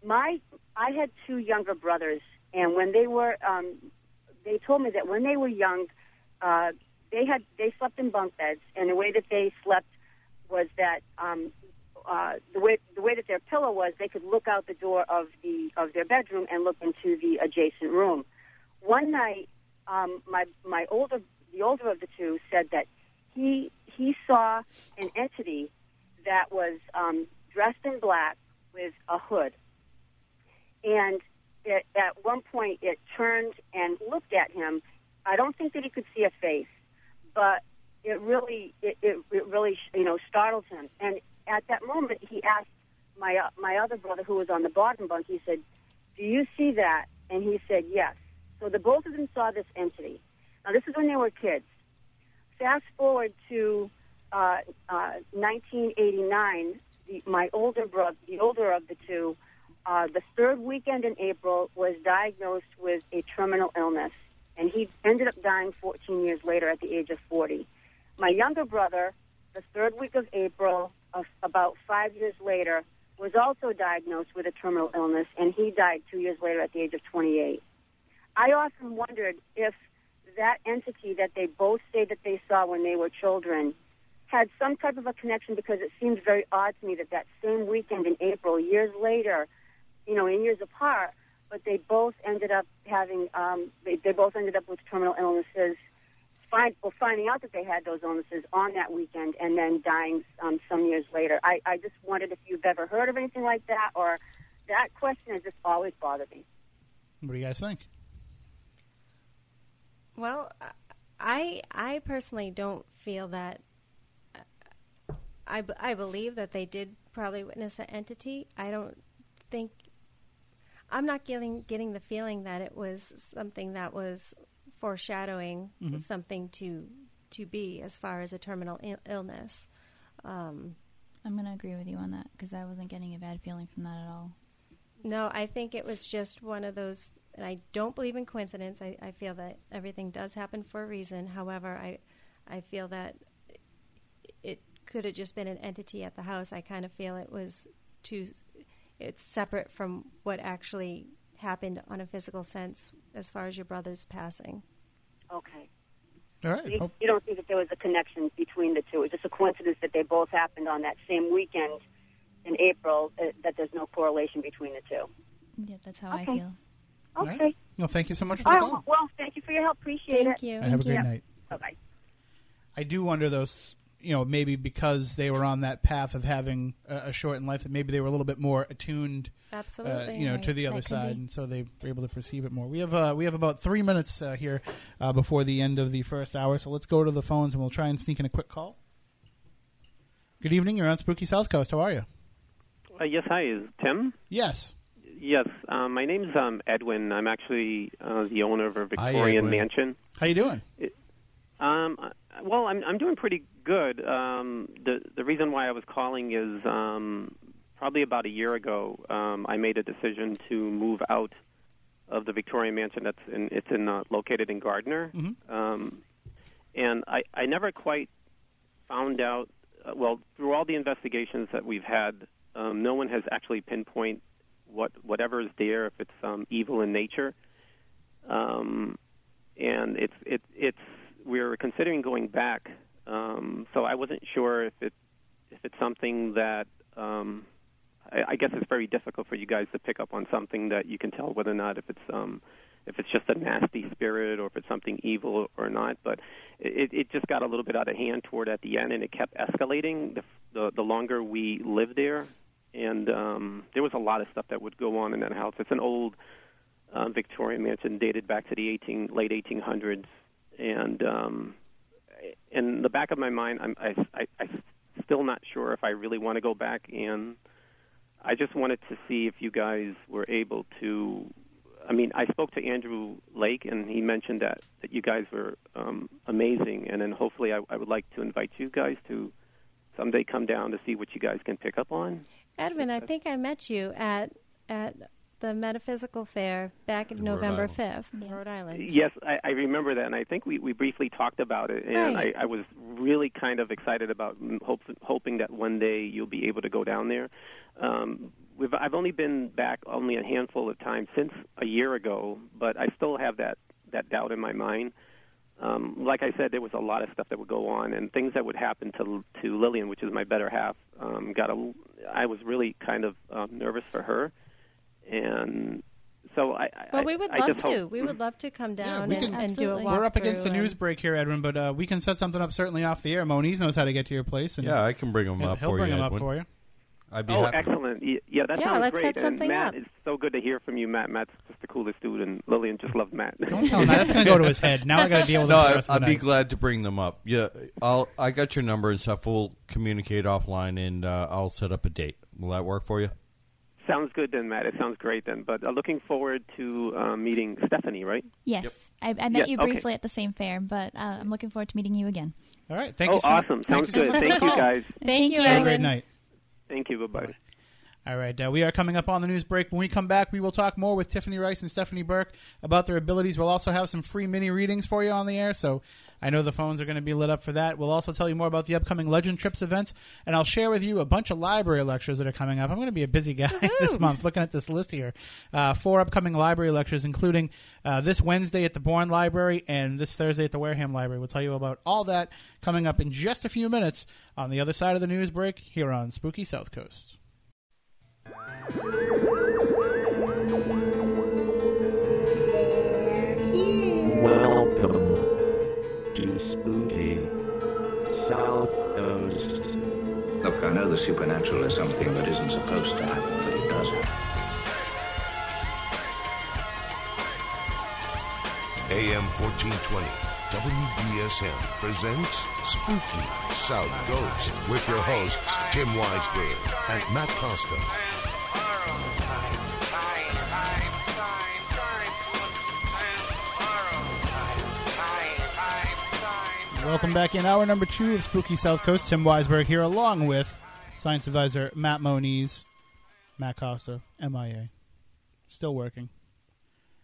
my I had two younger brothers, and when they were, um, they told me that when they were young, uh, they had they slept in bunk beds, and the way that they slept was that um, uh, the way the way that their pillow was, they could look out the door of the of their bedroom and look into the adjacent room. One night, um, my my older the older of the two said that he he saw an entity that was um, dressed in black with a hood, and it, at one point it turned and looked at him. I don't think that he could see a face, but it really it, it, it really you know startled him. And at that moment, he asked my uh, my other brother, who was on the bottom bunk. He said, "Do you see that?" And he said, "Yes." So the both of them saw this entity. Now this is when they were kids. Fast forward to uh, uh, 1989. The, my older brother, the older of the two, uh, the third weekend in April, was diagnosed with a terminal illness, and he ended up dying 14 years later at the age of 40. My younger brother, the third week of April, of about five years later, was also diagnosed with a terminal illness, and he died two years later at the age of 28. I often wondered if that entity that they both say that they saw when they were children had some type of a connection because it seems very odd to me that that same weekend in April, years later, you know, in years apart, but they both ended up having, um, they, they both ended up with terminal illnesses. Find, well, finding out that they had those illnesses on that weekend and then dying um, some years later. I, I just wondered if you've ever heard of anything like that, or that question has just always bothered me. What do you guys think? well, I I personally don't feel that. I, I believe that they did probably witness an entity. I don't think I'm not getting getting the feeling that it was something that was foreshadowing something to to be as far as a terminal il- illness. Um, I'm going to agree with you on that because I wasn't getting a bad feeling from that at all. No, I think it was just one of those. And I don't believe in coincidence. I, I feel that everything does happen for a reason. However, I, I feel that it could have just been an entity at the house. I kind of feel it was too. It's separate from what actually happened on a physical sense, as far as your brother's passing. Okay. All right. You, you don't think that there was a connection between the two? It was just a coincidence that they both happened on that same weekend in April, uh, that there's no correlation between the two. Yeah, that's how I feel. Okay. right. Well, thank you so much for All the right. call. Well, thank you for your help. Appreciate Thank it. Thank you. Have a great Yeah. night. Bye bye. I do wonder those you know, maybe because they were on that path of having a, a shortened life, that maybe they were a little bit more attuned, uh, Absolutely. you know, to the other could side, and so they were able to perceive it more. We have uh, we have about three minutes uh, here uh, before the end of the first hour, so let's go to the phones and we'll try and sneak in a quick call. Good evening. You're on Spooky South Coast. How are you? Uh, yes, hi, is Tim? Yes. Yes, um, my name's um, Edwin. I'm actually uh, the owner of a Victorian Edwin. mansion. How are you doing? Um, uh, well, I'm I'm doing pretty good. Um, the the reason why I was calling is um, probably about a year ago. Um, I made a decision to move out of the Victorian mansion that's in it's in uh, located in Gardner, Mhm. um, and I I never quite found out. Uh, well, through all the investigations that we've had, um, no one has actually pinpoint what whatever is there if it's um, evil in nature. Um, and it's it, it's we're considering going back. Um, so I wasn't sure if it if it's something that um, I, I guess it's very difficult for you guys to pick up on something that you can tell whether or not if it's um, if it's just a nasty spirit or if it's something evil or not. But it, it just got a little bit out of hand toward at the end, and it kept escalating the the, the longer we lived there. And um, there was a lot of stuff that would go on in that house. It's an old uh, Victorian mansion dated back to the 18 late 1800s, and um, in the back of my mind, I'm I, I, I'm still not sure if I really want to go back, and I just wanted to see if you guys were able to. I mean, I spoke to Andrew Lake, and he mentioned that that you guys were um, amazing, and then hopefully I, I would like to invite you guys to someday come down to see what you guys can pick up on. Edwin, I think I met you at at the metaphysical fair back in In November Island. fifth, Yeah. Rhode Island. Yes, I, I remember that, and I think we, we briefly talked about it, and Right. I, I was really kind of excited about mm, hope, hoping that one day you'll be able to go down there. Um, we've, I've only been back only a handful of times since a year ago, but I still have that, that doubt in my mind. Um, like I said, there was a lot of stuff that would go on, and things that would happen to to Lillian, which is my better half. Um, got a, I was really kind of um, nervous for her, and so I. I- Well, we would I love just to. hope- We would love to come down we and, can- and do a Absolutely. walk. We're up against the news break here, Edwin, but uh, we can set something up certainly off the air. Moniz knows how to get to your place, and Yeah, I can bring them up he'll for bring you. them up Edwin. for you. I'd be Oh, happy. excellent! Yeah, that Yeah, sounds let's great. set and Matt, up. it's so good to hear from you, Matt. Matt's just the coolest dude, and Lillian just loved Matt. Don't tell him that. That's going to go to his head. Now I got to deal with No, it for I, rest of I'd be glad to bring them up. Yeah, I'll. I got your number and stuff. We'll communicate offline, and uh, I'll set up a date. Will that work for you? Sounds good then, Matt. It sounds great then. But uh, looking forward to uh, meeting Stephanie. Right? Yes, I, I met Yeah, you okay. briefly at the same fair, but uh, I'm looking forward to meeting you again. All right. Thank oh, you so awesome! thank Sounds you so good. much for the Thank you, guys. Thank you, Have a great night. Thank you. Bye bye. All right, uh, we are coming up on the news break. When we come back, we will talk more with Tiffany Rice and Stephanie Burke about their abilities. We'll also have some free mini readings for you on the air, so I know the phones are going to be lit up for that. We'll also tell you more about the upcoming Legend Trips events, and I'll share with you a bunch of library lectures that are coming up. I'm going to be a busy guy this month looking at this list here. Uh, four upcoming library lectures, including uh, this Wednesday at the Bourne Library and this Thursday at the Wareham Library. We'll tell you about all that coming up in just a few minutes on the other side of the news break here on Spooky South Coast. I know the supernatural is something that isn't supposed to happen, but it does happen. AM 1420. WBSM presents Spooky South Coast with your hosts Tim Weisberg and Matt Costa. Welcome back in hour number two of Spooky South Coast. Tim Weisberg here, along with science advisor Matt Moniz, Matt Costa, MIA. Still working.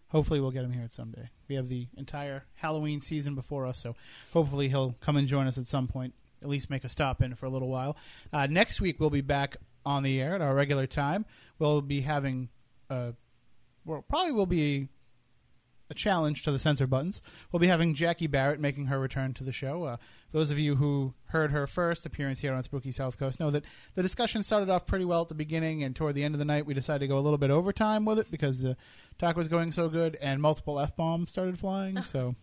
Hopefully, we'll get him here at someday. We have the entire Halloween season before us, so hopefully, he'll come and join us at some point. At least make a stop in for a little while. Uh, next week, we'll be back on the air at our regular time. We'll be having, uh, well, probably we'll be a challenge to the censor buttons. We'll be having Jackie Barrett making her return to the show. Uh, those of you who heard her first appearance here on Spooky South Coast know that the discussion started off pretty well at the beginning, and toward the end of the night, we decided to go a little bit overtime with it because the talk was going so good, and multiple f bombs started flying. So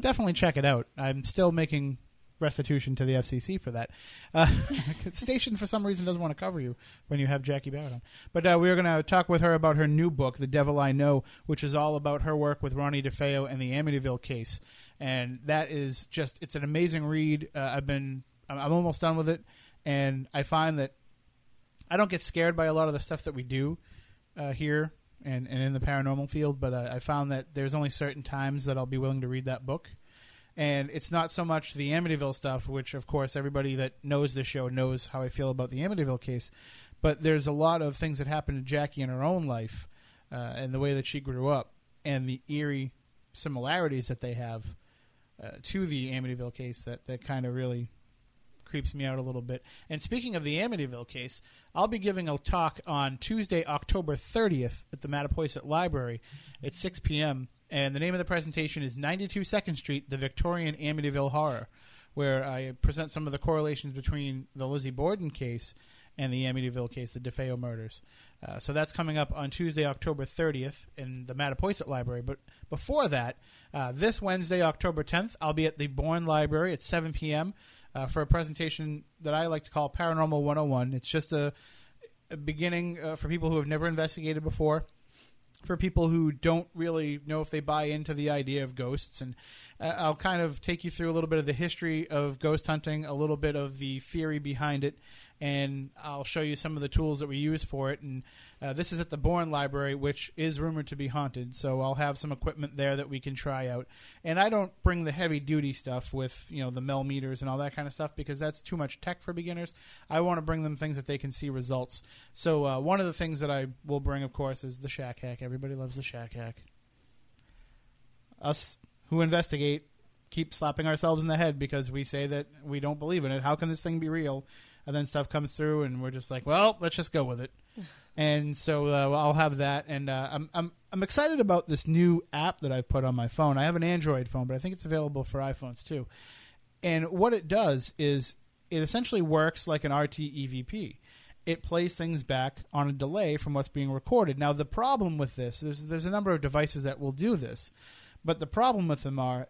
definitely check it out. I'm still making restitution to the FCC for that. Uh, station, for some reason, doesn't want to cover you when you have Jackie Barrett on. But uh, we're going to talk with her about her new book, The Devil I Know, which is all about her work with Ronnie DeFeo and the Amityville case. And that is just, it's an amazing read. Uh, I've been, I'm I'm almost done with it. And I find that I don't get scared by a lot of the stuff that we do uh, here and, and in the paranormal field, but uh, I found that there's only certain times that I'll be willing to read that book. And it's not so much the Amityville stuff, which, of course, everybody that knows this show knows how I feel about the Amityville case. But there's a lot of things that happened to Jackie in her own life uh, and the way that she grew up and the eerie similarities that they have uh, to the Amityville case that, that kind of really creeps me out a little bit. And speaking of the Amityville case, I'll be giving a talk on Tuesday, October 30th at the Mattapoisett Library at 6 p.m. And the name of the presentation is 92 Second Street, the Victorian Amityville Horror, where I present some of the correlations between the Lizzie Borden case and the Amityville case, the DeFeo murders. Uh, so that's coming up on Tuesday, October 30th in the Mattapoisett Library. But before that, uh, this Wednesday, October 10th, I'll be at the Bourne Library at 7 p.m. Uh, for a presentation that I like to call Paranormal 101. It's just a, a beginning uh, for people who have never investigated before. For people who don't really know if they buy into the idea of ghosts, and uh, I'll kind of take you through a little bit of the history of ghost hunting, a little bit of the theory behind it, and I'll show you some of the tools that we use for it. And uh, this is at the Bourne Library, which is rumored to be haunted. So I'll have some equipment there that we can try out. And I don't bring the heavy duty stuff with you know the mel meters and all that kind of stuff because that's too much tech for beginners. I want to bring them things that they can see results. So uh, one of the things that I will bring, of course, is the Shack Hack. Everybody loves the Shack Hack. Us who investigate keep slapping ourselves in the head because we say that we don't believe in it. How can this thing be real? And then stuff comes through, and we're just like, well, let's just go with it. And so uh, I'll have that, and uh, I'm I'm I'm excited about this new app that I've put on my phone. I have an Android phone, but I think it's available for iPhones too. And what it does is it essentially works like an RT EVP. It plays things back on a delay from what's being recorded. Now the problem with this, there's there's a number of devices that will do this, but the problem with them are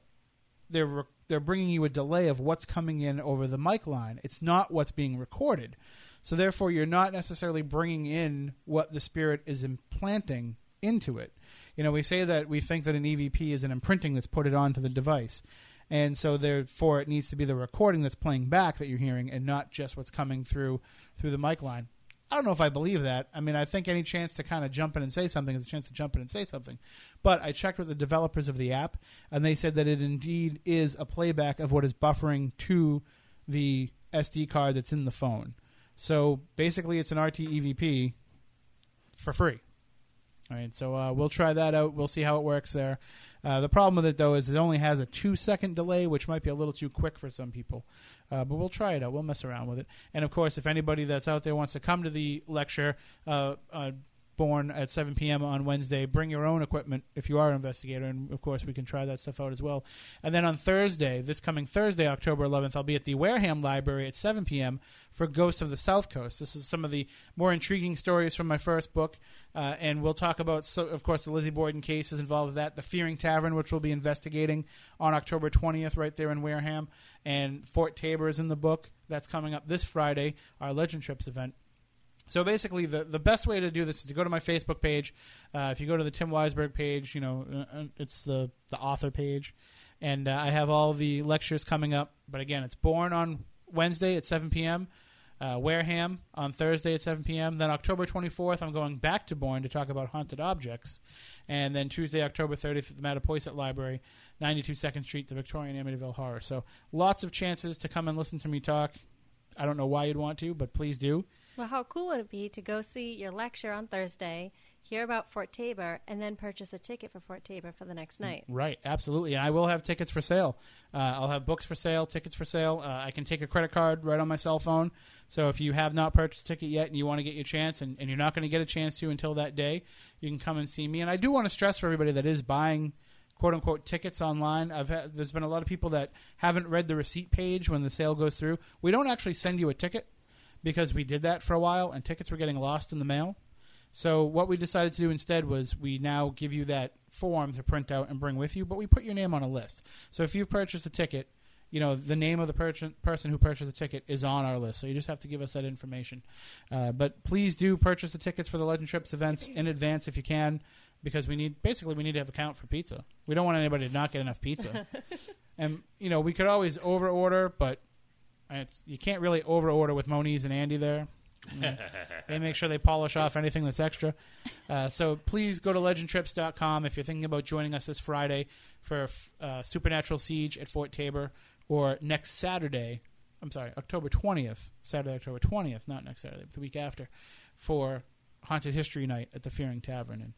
they're re- they're bringing you a delay of what's coming in over the mic line. It's not what's being recorded. So therefore, you're not necessarily bringing in what the spirit is implanting into it. You know, we say that we think that an EVP is an imprinting that's put it onto the device. And so therefore it needs to be the recording that's playing back that you're hearing and not just what's coming through through the mic line. I don't know if I believe that. I mean, I think any chance to kind of jump in and say something is a chance to jump in and say something. But I checked with the developers of the app, and they said that it indeed is a playback of what is buffering to the SD card that's in the phone. So basically, it's an RT EVP for free. All right, so uh, we'll try that out. We'll see how it works there. Uh, the problem with it, though, is it only has a two second delay, which might be a little too quick for some people. Uh, but we'll try it out. We'll mess around with it. And of course, if anybody that's out there wants to come to the lecture, uh, uh, Bourne at 7 p.m. on Wednesday, bring your own equipment if you are an investigator. And of course, we can try that stuff out as well. And then on Thursday, this coming Thursday, October 11th, I'll be at the Wareham Library at 7 p.m. for Ghosts of the South Coast. This is some of the more intriguing stories from my first book. Uh, and we'll talk about, so, of course, the Lizzie Borden case is involved with that. The Fearing Tavern, which we'll be investigating on October 20th, right there in Wareham. And Fort Taber is in the book. That's coming up this Friday, our Legend Trips event. So basically, the, the best way to do this is to go to my Facebook page. Uh, if you go to the Tim Weisberg page, you know uh, it's the the author page, and uh, I have all the lectures coming up. But again, it's Bourne on Wednesday at 7 p.m. Uh, Wareham on Thursday at 7 p.m. Then October 24th, I'm going back to Bourne to talk about haunted objects. And then Tuesday, October 30th at the Mattapoisett Library, 92 Second Street, the Victorian Amityville Horror. So lots of chances to come and listen to me talk. I don't know why you'd want to, but please do. Well, how cool would it be to go see your lecture on Thursday, hear about Fort Taber, and then purchase a ticket for Fort Taber for the next night? Right, absolutely. And I will have tickets for sale. Uh, I'll have books for sale, tickets for sale. Uh, I can take a credit card right on my cell phone. So if you have not purchased a ticket yet and you want to get your chance, and, and you're not going to get a chance to until that day, you can come and see me. And I do want to stress for everybody that is buying quote unquote tickets online. I've had, there's been a lot of people that haven't read the receipt page when the sale goes through. We don't actually send you a ticket because we did that for a while and tickets were getting lost in the mail. So what we decided to do instead was we now give you that form to print out and bring with you, but we put your name on a list. So if you've purchased a ticket you know, the name of the per- person who purchased the ticket is on our list. So you just have to give us that information. Uh, but please do purchase the tickets for the Legend Trips events in advance if you can, because we need basically we need to have a count for pizza. We don't want anybody to not get enough pizza. and you know, we could always over order, but it's you can't really over order with Moniz and Andy there. Mm. they make sure they polish off anything that's extra. Uh, so please go to legendtrips.com if you're thinking about joining us this Friday for uh, Supernatural Siege at Fort Taber or next Saturday. I'm sorry, October 20th, Saturday, October 20th, not next Saturday, but the week after, for Haunted History Night at the Fearing Tavern. And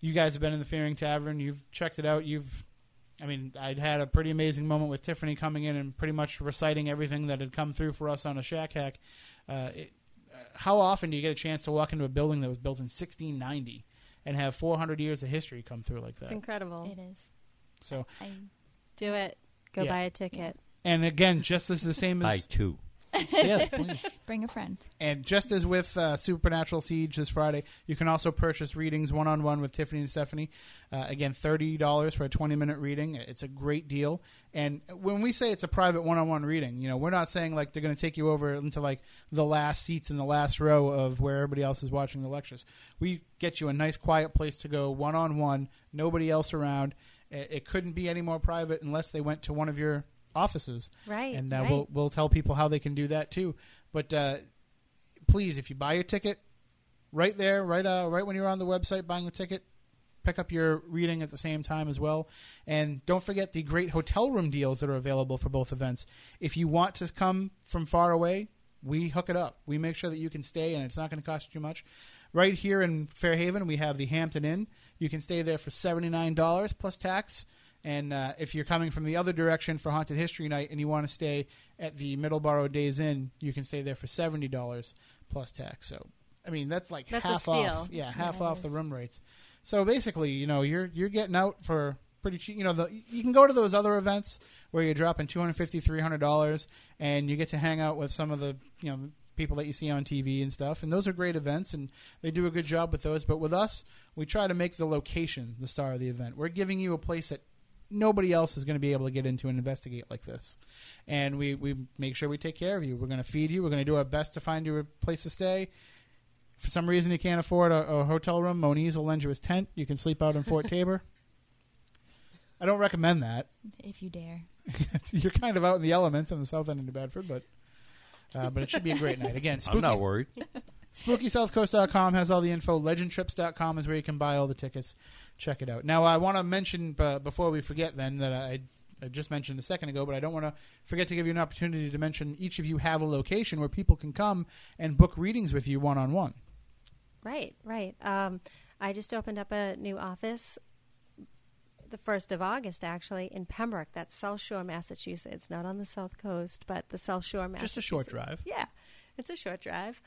you guys have been in the Fearing Tavern. You've checked it out. You've, I mean, I'd had a pretty amazing moment with Tiffany coming in and pretty much reciting everything that had come through for us on a Shack Hack. Uh, it, how often do you get a chance to walk into a building that was built in 1690 and have 400 years of history come through like that? It's incredible. It is. So I, Do it. Go Yeah. buy a ticket. And again, just as the same as I as too. yes, please. bring a friend. And just as with uh, Supernatural Siege this Friday, you can also purchase readings one on one with Tiffany and Stephanie. Uh, again, thirty dollars for a twenty minute reading. It's a great deal. And when we say it's a private one on one reading, you know, we're not saying like they're going to take you over into like the last seats in the last row of where everybody else is watching the lectures. We get you a nice quiet place to go one on one, nobody else around. It couldn't be any more private unless they went to one of your offices Right. and uh, right. we'll we'll tell people how they can do that too. But uh, please, if you buy your ticket, right there, right uh, right when you're on the website buying the ticket, pick up your reading at the same time as well. And don't forget the great hotel room deals that are available for both events. If you want to come from far away, we hook it up. We make sure that you can stay, and it's not going to cost you much. Right here in Fairhaven, we have the Hampton Inn. You can stay there for seventy nine dollars plus tax. And uh, if you're coming from the other direction for Haunted History Night and you want to stay at the Middleborough Days Inn, you can stay there for seventy dollars plus tax. So, I mean, that's like That's half off. Yeah, half Yeah, off the room rates. So basically, you know, you're you're getting out for pretty cheap. You know, the, you can go to those other events where you're dropping two hundred fifty, three hundred dollars, and you get to hang out with some of the you know people that you see on TV and stuff. And those are great events, and they do a good job with those. But with us, we try to make the location the star of the event. We're giving you a place that nobody else is going to be able to get into and investigate like this. And we, we make sure we take care of you. We're going to feed you. We're going to do our best to find you a place to stay. For some reason you can't afford a, a hotel room, Moniz will lend you his tent. You can sleep out in Fort Taber. I don't recommend that. If you dare. You're kind of out in the elements on the south end of New Bedford, but uh, but it should be a great night. Again, spooky, I'm not worried. SpookySouthCoast.com has all the info. LegendTrips.com is where you can buy all the tickets. Check it out. Now, I want to mention uh, before we forget, then that I, I just mentioned a second ago, but I don't want to forget to give you an opportunity to mention each of you have a location where people can come and book readings with you one on one. Right, right. Um, I just opened up a new office the 1st of August, actually, in Pembroke. That's South Shore, Massachusetts. Not on the South Coast, but the South Shore, Massachusetts. Just a short drive. Yeah, it's a short drive.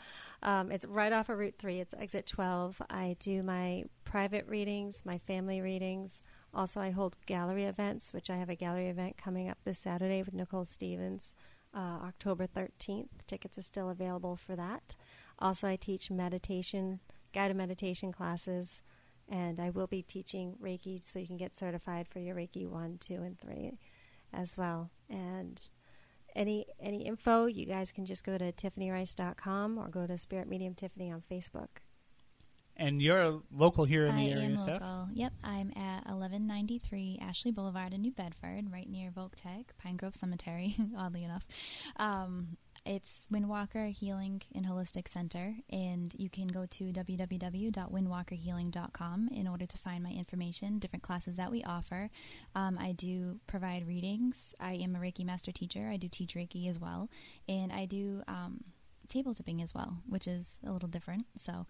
Um, it's right off of Route 3. It's exit 12. I do my private readings, my family readings. Also, I hold gallery events, which I have a gallery event coming up this Saturday with Nicole Stevens, uh, October 13th. Tickets are still available for that. Also, I teach meditation, guided meditation classes, and I will be teaching Reiki so you can get certified for your Reiki 1, 2, and 3 as well. And any any info, you guys can just go to tiffanyrice.com or go to Spirit Medium Tiffany on Facebook. And you're local here in I the area, am Steph? local. Yep, I'm at 1193 Ashley Boulevard in New Bedford, right near Voc Tech, Pine Grove Cemetery, oddly enough. Um, it's Windwalker Healing and Holistic Center, and you can go to www.windwalkerhealing.com in order to find my information, different classes that we offer. Um, I do provide readings. I am a Reiki master teacher. I do teach Reiki as well, and I do um, table tipping as well, which is a little different. So,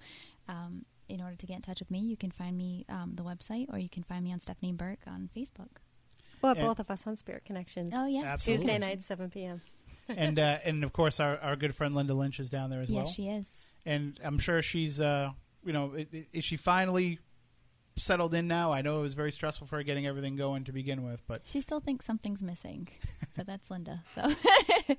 um, in order to get in touch with me, you can find me um, the website, or you can find me on Stephanie Burke on Facebook. Well, both of us on Spirit Connections. Oh yeah, Absolutely. Tuesday night, 7 p.m. and uh, and of course our, our good friend Linda Lynch is down there as Yes, well. she is. and I'm sure she's uh you know is she finally settled in now? I know it was very stressful for her getting everything going to begin with, but She still thinks something's missing, but that's Linda. So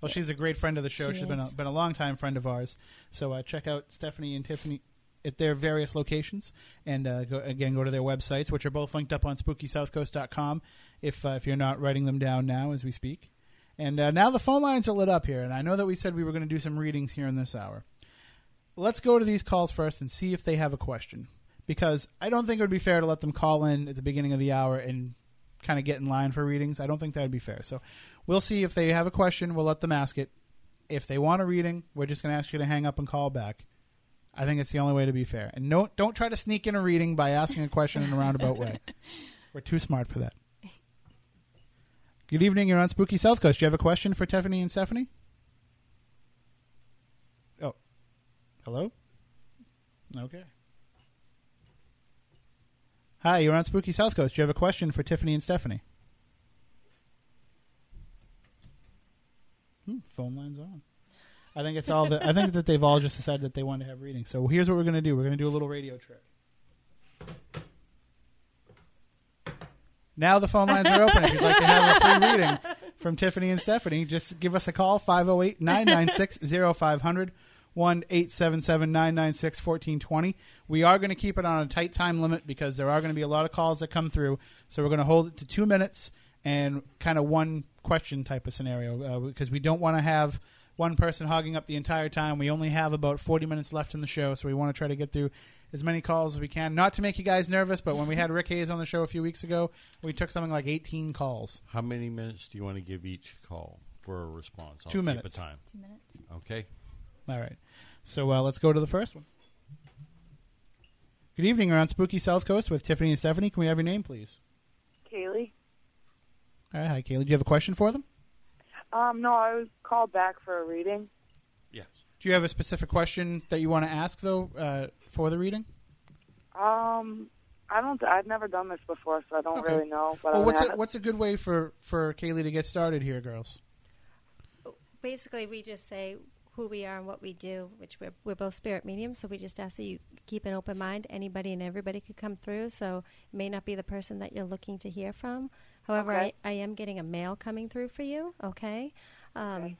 well, she's a great friend of the show. She has been a, been a long time friend of ours. So uh, check out Stephanie and Tiffany at their various locations. And uh, go, again, go to their websites, which are both linked up on SpookySouthCoast.com. If uh, if you're not writing them down now as we speak. And uh, now the phone lines are lit up here, and I know that we said we were going to do some readings here in this hour. Let's go to these calls first and see if they have a question, because I don't think it would be fair to let them call in at the beginning of the hour and kind of get in line for readings. I don't think that would be fair. So we'll see if they have a question. We'll let them ask it. If they want a reading, we're just going to ask you to hang up and call back. I think it's the only way to be fair. And no, don't try to sneak in a reading by asking a question in a roundabout way. We're too smart for that. Good evening. You're on Spooky South Coast. Do you have a question for Tiffany and Stephanie? Oh, hello. Okay. Hi, you're on Spooky South Coast. Do you have a question for Tiffany and Stephanie? Hmm, phone lines on. I think it's all. The, I think that they've all just decided that they want to have readings. So here's what we're going to do. We're going to do a little radio trick. Now the phone lines are open. If you'd like to have a free reading from Tiffany and Stephanie, just give us a call 508 996 0500 1 877 996 1420. We are going to keep it on a tight time limit because there are going to be a lot of calls that come through. So we're going to hold it to two minutes and kind of one question type of scenario uh, because we don't want to have one person hogging up the entire time. We only have about 40 minutes left in the show, so we want to try to get through as many calls as we can. Not to make you guys nervous, but when we had Rick Hayes on the show a few weeks ago, we took something like 18 calls. How many minutes do you want to give each call for a response? I'll Two keep minutes. A time. Two minutes. Okay. All right. So uh, let's go to the first one. Good evening. We're on Spooky South Coast with Tiffany and Stephanie. Can we have your name, please? Kaylee. All right. Hi, Kaylee. Do you have a question for them? Um, no, I was called back for a reading. Yes. Do you have a specific question that you want to ask, though, uh, for the reading? Um, I don't. I've never done this before, so I don't Okay. really know. But well, what's a, what's a good way for, for Kaylee to get started here, girls? Basically, we just say who we are and what we do, which we're, we're both spirit mediums, so we just ask that you keep an open mind. Anybody and everybody could come through, so it may not be the person that you're looking to hear from. However, Okay. I, I am getting a mail coming through for you, okay? Um,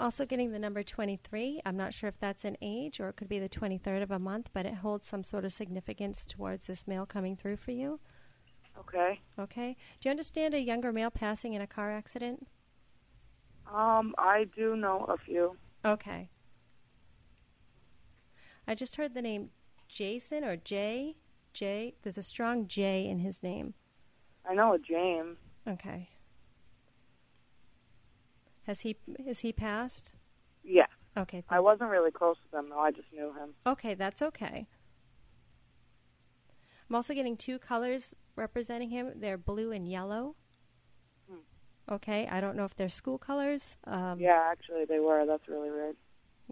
I'm also getting the number 23. I'm not sure if that's an age or it could be the 23rd of a month, but it holds some sort of significance towards this mail coming through for you. Okay. Okay. Do you understand a younger male passing in a car accident? Um, I do know a few. Okay. I just heard the name Jason or Jay. Jay. There's a strong J in his name. I know a James. Okay. Has he is he passed? Yeah. Okay. I wasn't really close to them though. I just knew him. Okay, that's okay. I'm also getting two colors representing him. They're blue and yellow. Okay, I don't know if they're school colors. Um, yeah, actually they were. That's really weird.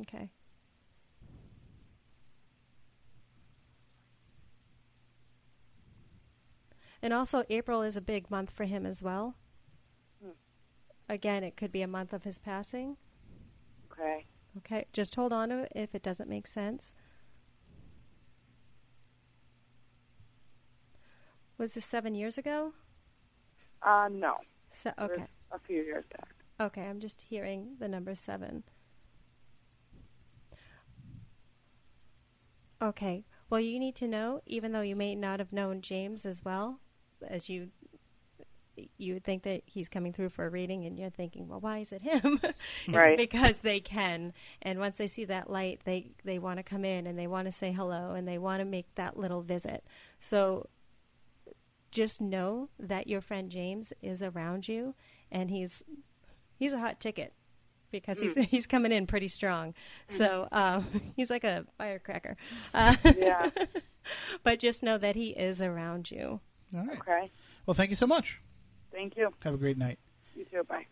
Okay. And also, April is a big month for him as well. Again, it could be a month of his passing. Okay. Okay, just hold on to it if it doesn't make sense. Was this seven years ago? Uh, no. So, okay. A few years back. Okay, I'm just hearing the number seven. Okay. Well, you need to know, even though you may not have known James as well, as you you would think that he's coming through for a reading, and you're thinking, well, why is it him? it's Right. because they can, and once they see that light, they they want to come in and they want to say hello and they want to make that little visit. So just know that your friend James is around you, and he's he's a hot ticket because he's he's coming in pretty strong. So um, he's like a firecracker. Uh, Yeah. but just know that he is around you. All right. Okay. Well, thank you so much. Thank you. Have a great night. You too. Bye.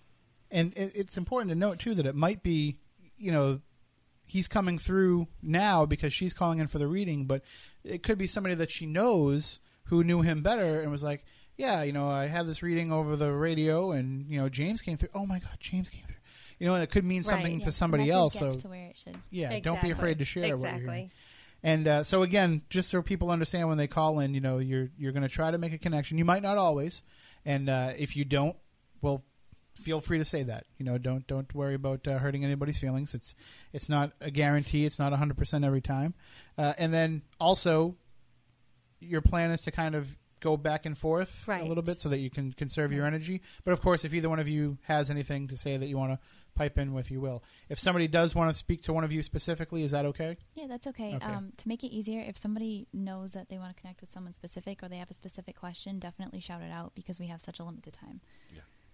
And it's important to note too that it might be, you know, he's coming through now because she's calling in for the reading, but it could be somebody that she knows who knew him better and was like, "Yeah, you know, I have this reading over the radio, and you know, James came through. Oh my God, James came through. You know, and it could mean Right. something Yeah, to somebody else. So to where it should. yeah, don't be afraid to share what you're Exactly. And uh, so again, just so people understand when they call in, you know, you're you're going to try to make a connection. You might not always, and uh, if you don't, well, feel free to say that. You know, don't don't worry about uh, hurting anybody's feelings. It's it's not a guarantee. It's not 100% every time. Uh, and then also, your plan is to kind of go back and forth a little bit so that you can conserve your energy. But of course, if either one of you has anything to say that you want to pipe in with, you will. If somebody does want to speak to one of you specifically, is that okay? Yeah, that's okay. Okay. Um, to make it easier, if somebody knows that they want to connect with someone specific or they have a specific question, definitely shout it out because we have such a limited time.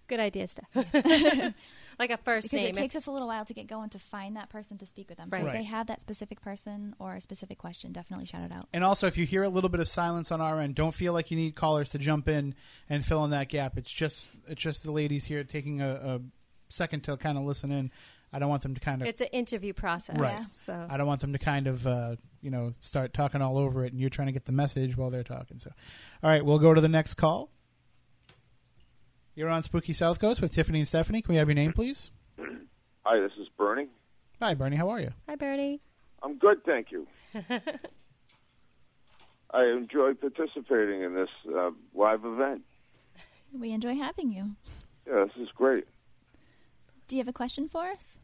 Good idea, Steph. like a first because name. it takes us a little while to get going to find that person to speak with them. So Right. if Right. they have that specific person or a specific question, definitely shout it out. And also, if you hear a little bit of silence on our end, don't feel like you need callers to jump in and fill in that gap. It's just it's just the ladies here taking a, a second to kind of listen in. I don't want them to kind of it's an interview process. right. So I don't want them to kind of uh, you know start talking all over it, and you're trying to get the message while they're talking. So, all right, we'll go to the next call. You're on Spooky South Coast with Tiffany and Stephanie. Can we have your name, please? Hi, this is Bernie. Hi, Bernie. How are you? Hi, Bernie. I'm good, thank you. I enjoy participating in this uh, live event. We enjoy having you. Yeah, this is great. Do you have a question for us?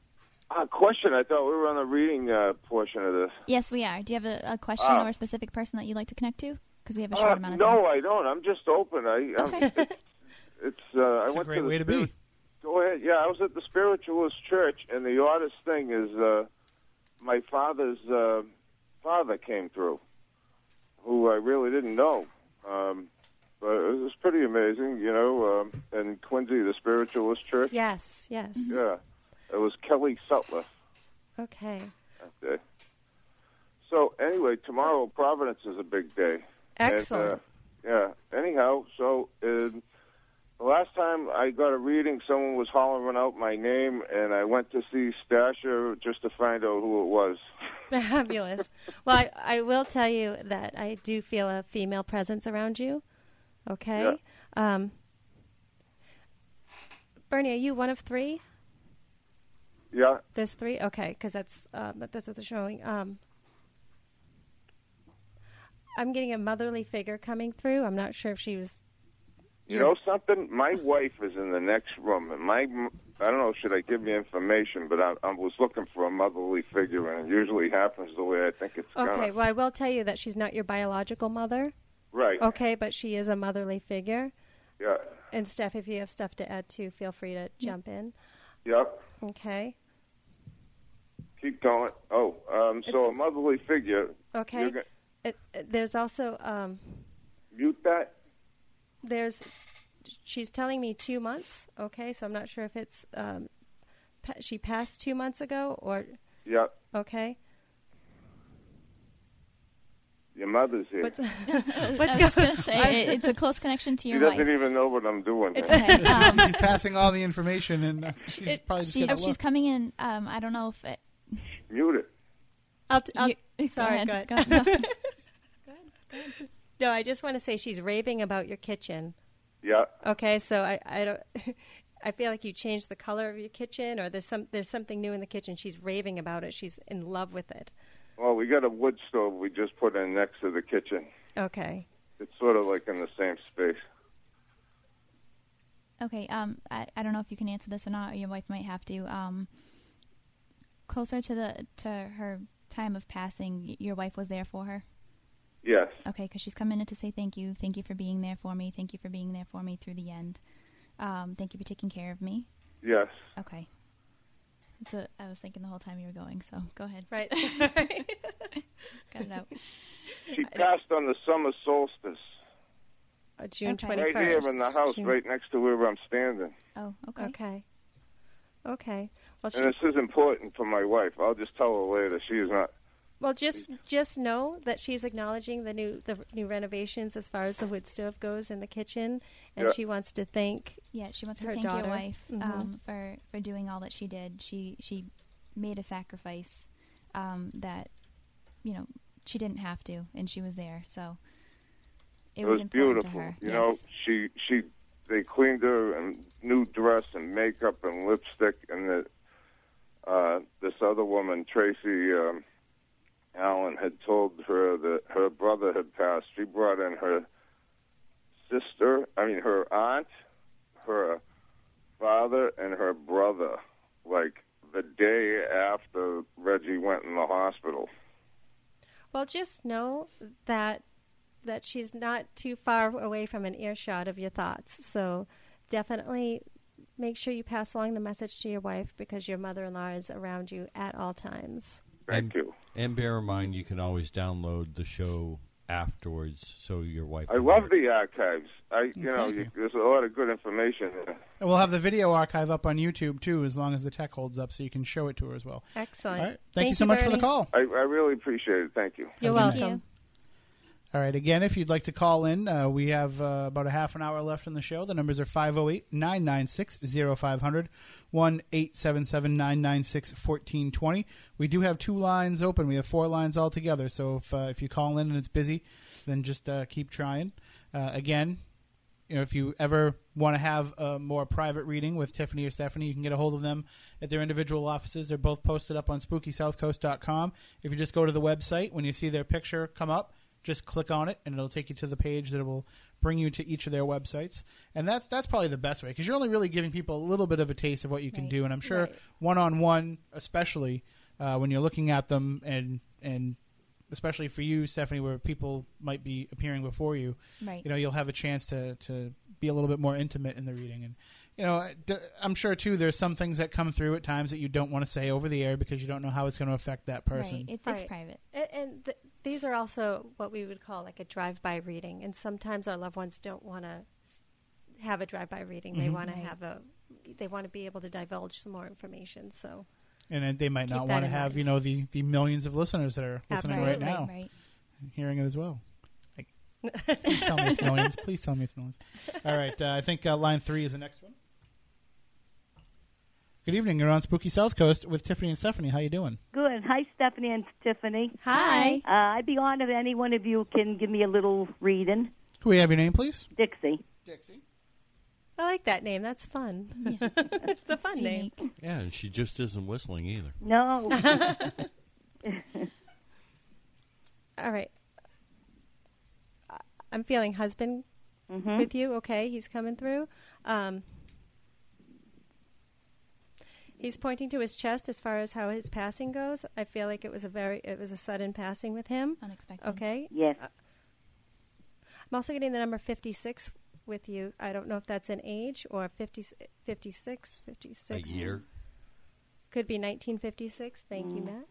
Uh, question: I thought we were on the reading uh, portion of this. Yes, we are. Do you have a, a question Ah. or a specific person that you'd like to connect to? Because we have a short Uh, amount of time. no, I don't. I'm just open. I I'm, Okay. it's, it's uh, I It's a went great to the way to be. Go ahead. Yeah, I was at the spiritualist church, and the oddest thing is, uh, my father's uh, father came through, who I really didn't know. Um, but it was pretty amazing, you know. Um, in Quincy, the spiritualist church. Yes, yes. Yeah, it was Kelly Sutliff Okay. that day. So anyway, tomorrow Providence is a big day. Excellent. And, uh, yeah. Anyhow, so uh, the last time I got a reading, someone was hollering out my name, and I went to see Stasher just to find out who it was. Fabulous. well, I, I will tell you that I do feel a female presence around you. Okay. Um, Bernie, are you one of three? Yeah. There's three. Okay, because that's uh, that's what they're showing. Um, I'm getting a motherly figure coming through. I'm not sure if she was. You know something? My wife is in the next room, and my I don't know. Should I give you information? But I, I was looking for a motherly figure, and it usually happens the way I think it's Okay. gonna. Well, I will tell you that she's not your biological mother. Right. Okay, but she is a motherly figure. Yeah. And Steph, if you have stuff to add too, feel free to jump in. Yep. Okay. Keep going. Oh, um, so It's- a motherly figure. Okay. You're gonna It, it- there's also um, mute that. There's she's telling me two months. Okay, so I'm not sure if it's um, pa- she passed two months ago or Yep. okay. Your mother's here. What's, I was go- going to say it, it's a close connection to your. she your doesn't wife. even know what I'm doing. It's- Okay, um, He's passing all the information, and uh, she's It- probably just she, she's look. coming in. Um, I don't know if it. Mute it. I'll, t- I'll, You- go sorry, ahead, go go ahead. ahead. No, I just want to say she's raving about your kitchen. Yeah. Okay, so I, I don't. I feel like you changed the color of your kitchen, or there's some there's something new in the kitchen. She's raving about it. She's in love with it. Well, we got a wood stove we just put in next to the kitchen. Okay. It's sort of like in the same space. Okay. Um, I, I don't know if you can answer this or not. Or your wife might have to. Um, closer to the to her time of passing, your wife was there for her. Yes. Okay, because she's come in to say thank you. Thank you for being there for me. Thank you for being there for me through the end. Um, thank you for taking care of me. Yes. Okay. That's what I was thinking the whole time you were going. So go ahead. Right. Got it out. She passed on the summer solstice. Uh, June Okay. twenty Right here in the house, right next to where I'm standing. Oh, okay. Okay. Okay. Well, she, And this is important for my wife. I'll just tell her later. She is not. Well, just just know that she's acknowledging the new the new renovations as far as the wood stove goes in the kitchen, and Yeah. she wants to thank. Yeah, she wants Her to thank daughter. your wife Mhm. um, for for doing all that she did. She she made a sacrifice um, that you know she didn't have to, and she was there. So it, It, was, was important beautiful. to her. You yes. know, she she they cleaned her and new dress and makeup and lipstick and the uh this other woman Tracy um Allen had told her that her brother had passed. She brought in her sister, I mean her aunt, her father and her brother, like the day after Reggie went in the hospital. Well, just know that that she's not too far away from an earshot of your thoughts. So definitely make sure you pass along the message to your wife because your mother-in-law is around you at all times. Thank and, you. And bear in mind, you can always download the show afterwards, so your wife. I love hear the archives. I, you know, you, there's a lot of good information there. We'll have the video archive up on YouTube too, as long as the tech holds up, so you can show it to her as well. Excellent. All right. Thank, you so much for the call. I, I really appreciate it. Thank you. You're Have welcome. All right. Again, if you'd like to call in, uh, we have uh, about a half an hour left in the show. The numbers are 508 996 0500 1 877 996 1420. We do have two lines open. We have four lines altogether. So if, uh, if you call in and it's busy, then just uh, keep trying. Uh, again, you know, if you ever want to have a more private reading with Tiffany or Stephanie, you can get a hold of them at their individual offices. They're both posted up on SpookySouthCoast.com. If you just go to the website, when you see their picture come up, just click on it, and it'll take you to the page that will bring you to each of their websites. And that's that's probably the best way because you're only really giving people a little bit of a taste of what you can Right. do. And I'm sure Right. one on one, especially uh, when you're looking at them, and and especially for you, Stephanie, where people might be appearing before you, Right. you know, you'll have a chance to to be a little bit more intimate in the reading. And you know, d- I'm sure too. There's some things that come through at times that you don't want to say over the air because you don't know how it's going to affect that person. Right. It's, it's private. And, and th- these are also what we would call like a drive-by reading. And sometimes our loved ones don't want to have a drive-by reading. They Mhm. want to have a. They want to be able to divulge some more information. So and then they might not want to have mind. you know the the millions of listeners that are listening right Absolutely. now Right. hearing it as well. Like, please tell me it's millions. Please tell me it's millions. All right, uh, I think uh, line three is the next one. Good evening. You're on Spooky South Coast with Tiffany and Stephanie. How you doing? Good. Hi, Stephanie and Tiffany. Hi. Uh, I'd be honored if any one of you can give me a little reading. Can we have your name, please? Dixie. Dixie. I like that name. That's fun. it's a fun It's name. unique. Yeah, and she just isn't whistling either. No. All right. I- I'm feeling husband hmm with you. Okay, he's coming through. Um, he's pointing to his chest as far as how his passing goes. I feel like it was a very it was a sudden passing with him. Unexpected. Okay. Yes. Uh, I'm also getting the number 56 with you. I don't know if that's an age or 50, 56, 56. A year. Could be 1956. Thank you, mm-hmm. Matt.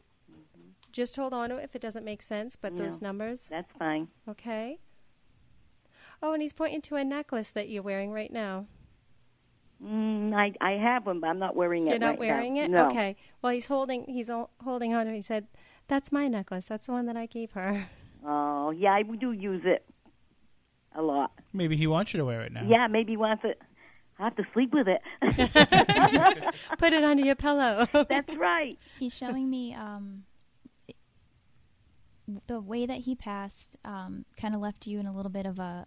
Just hold on to it if it doesn't make sense, but those numbers, That's fine. okay? Oh, and he's pointing to a necklace that you're wearing right now. Mm, I I have one, but I'm not wearing it You're not right wearing now. it? No. Okay. Well, he's holding he's o- holding on. He said, "That's my necklace. That's the one that I gave her." Oh, yeah, I do use it a lot. Maybe he wants you to wear it now. Yeah, maybe he wants it. I have to sleep with it. Put it under your pillow. That's right. He's showing me um, the way that he passed. Um, kind of left you in a little bit of a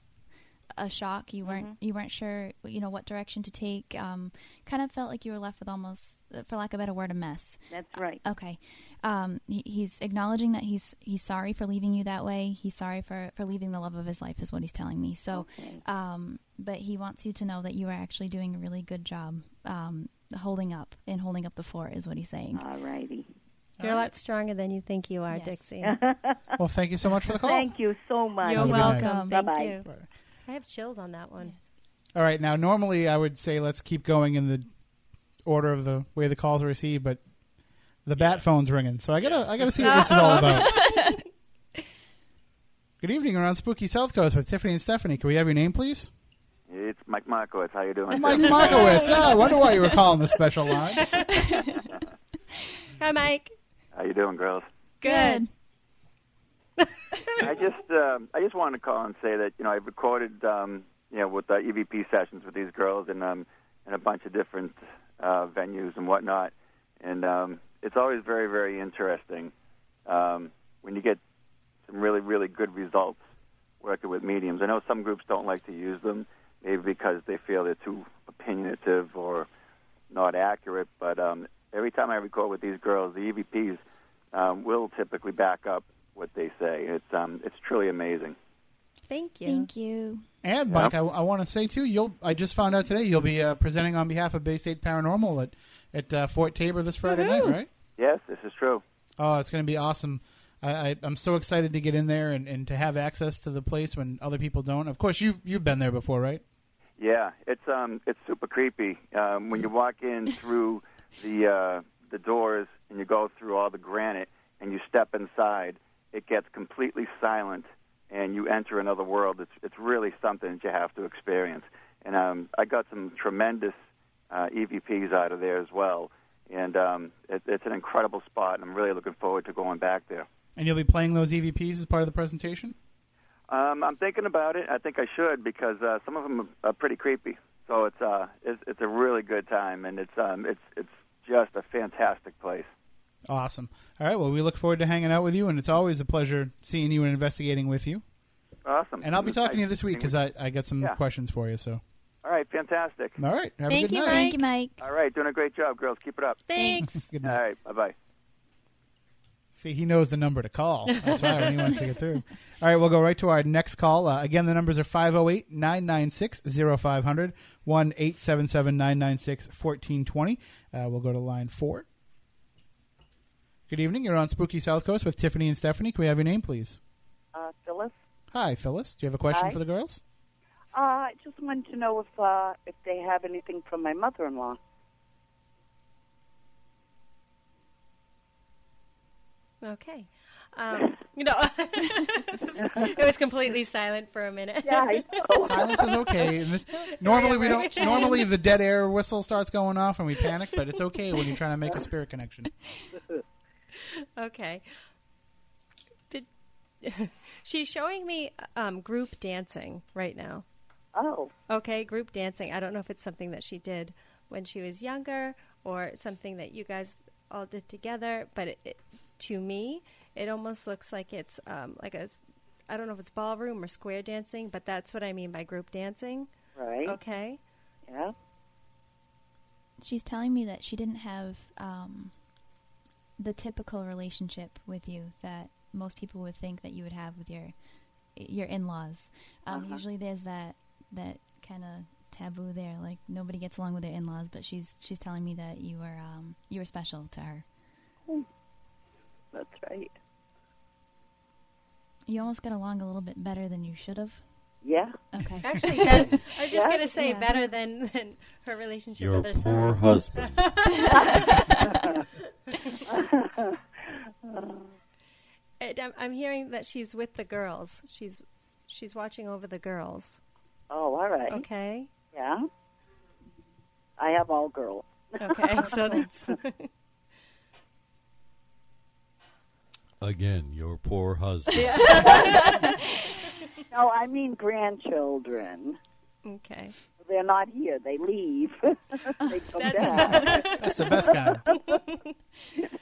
a shock. You weren't you weren't sure, you know, what direction to take. Um, kind of felt like you were left with almost, uh, for lack of a better word, a mess. That's right. Okay. Um, he, he's acknowledging that he's he's sorry for leaving you that way. He's sorry for, for leaving the love of his life, is what he's telling me. So, Okay. um, but he wants you to know that you are actually doing a really good job um, holding up and holding up the fort, is what he's saying. All righty. You're a lot stronger than you think you are, Yes. Dixie. Well, thank you so much for the call. Thank you so much. You're Have a good welcome. Bye Thank bye. You. I have chills on that one. All right, now normally I would say let's keep going in the order of the way the calls are received, but the bat phone's ringing, so I gotta I gotta see what this is all about. Good evening, we're on Spooky South Coast with Tiffany and Stephanie. Can we have your name, please? It's Mike Markowitz. How you doing? Mike Markowitz. Yeah, I wonder why you were calling the special line. Hi, Mike. How you doing, girls? Good. I just um, I just wanted to call and say that you know I've recorded um, you know with the EVP sessions with these girls and um, in a bunch of different uh, venues and whatnot, and um, it's always very very interesting um, when you get some really really good results working with mediums. I know some groups don't like to use them, maybe because they feel they're too opinionative or not accurate. But um, every time I record with these girls, the EVPs um, will typically back up what they say. It's um, it's truly amazing. Thank you. Thank you. And Mike, I, I want to say too, you'll. I just found out today you'll be uh, presenting on behalf of Bay State Paranormal at at uh, Fort Taber this Friday night, right? Yes, this is true. Oh, it's going to be awesome. I, I, I'm so excited to get in there and, and to have access to the place when other people don't. Of course, you've you've been there before, right? Yeah, it's um it's super creepy. Um, when you walk in through the uh, the doors and you go through all the granite and you step inside, it gets completely silent and you enter another world. It's it's really something that you have to experience. And um, I got some tremendous uh, EVPs out of there as well. And um, it, it's an incredible spot, and I'm really looking forward to going back there. And you'll be playing those EVPs as part of the presentation. Um, I'm thinking about it. I think I should because uh, some of them are pretty creepy. So it's uh, it's, it's a really good time, and it's um, it's it's just a fantastic place. Awesome. All right. Well, we look forward to hanging out with you, and it's always a pleasure seeing you and investigating with you. Awesome. And I'll be talking to you this week because I, I got some Yeah. questions for you. So, All right, fantastic. all right. Have Thank a good you, night. Thank you, Mike. All right, doing a great job, girls. Keep it up. Thanks. Good night. right, bye bye. See, he knows the number to call. That's why when he wants to get through. All right, we'll go right to our next call. Uh, again, the numbers are 508 996 0500 1 877 996 1420. Uh, We'll go to line four. Good evening. You're on Spooky South Coast with Tiffany and Stephanie. Can we have your name, please? Uh, Phyllis, Hi, Phyllis. Do you have a question Hi. for the girls? uh, I just wanted to know if uh, if they have anything from my mother-in-law. Okay. Um, you know, it was completely silent for a minute. Yeah, I know. Silence is okay. And this, normally we don't. Okay. Normally the dead air whistle starts going off and we panic, but it's okay when you're trying to make a spirit connection. Okay. Did she's showing me um, group dancing right now? Oh, Okay, group dancing. I don't know if it's something that she did when she was younger or something that you guys all did together. But it, it, to me, it almost looks like it's um, like a I don't know if it's ballroom or square dancing, but that's what I mean by group dancing. right. Okay. Yeah. She's telling me that she didn't have um, the typical relationship with you that most people would think that you would have with your your in-laws. Um, Uh-huh. Usually, there's that that kind of taboo there, like nobody gets along with their in-laws. But she's she's telling me that you were um, you were special to her. That's right. You almost got along a little bit better than you should have. Yeah. Okay. Actually, that, I was just Yeah. going to say Yeah. better than, than her relationship Your with her poor son. husband. And I'm, I'm hearing that she's with the girls. She's she's watching over the girls. Oh, all right. Okay. Yeah. I have all girls. Okay. so that's Again, your poor husband. No, I mean grandchildren. okay. They're not here. They leave. they come That's- back. That's the best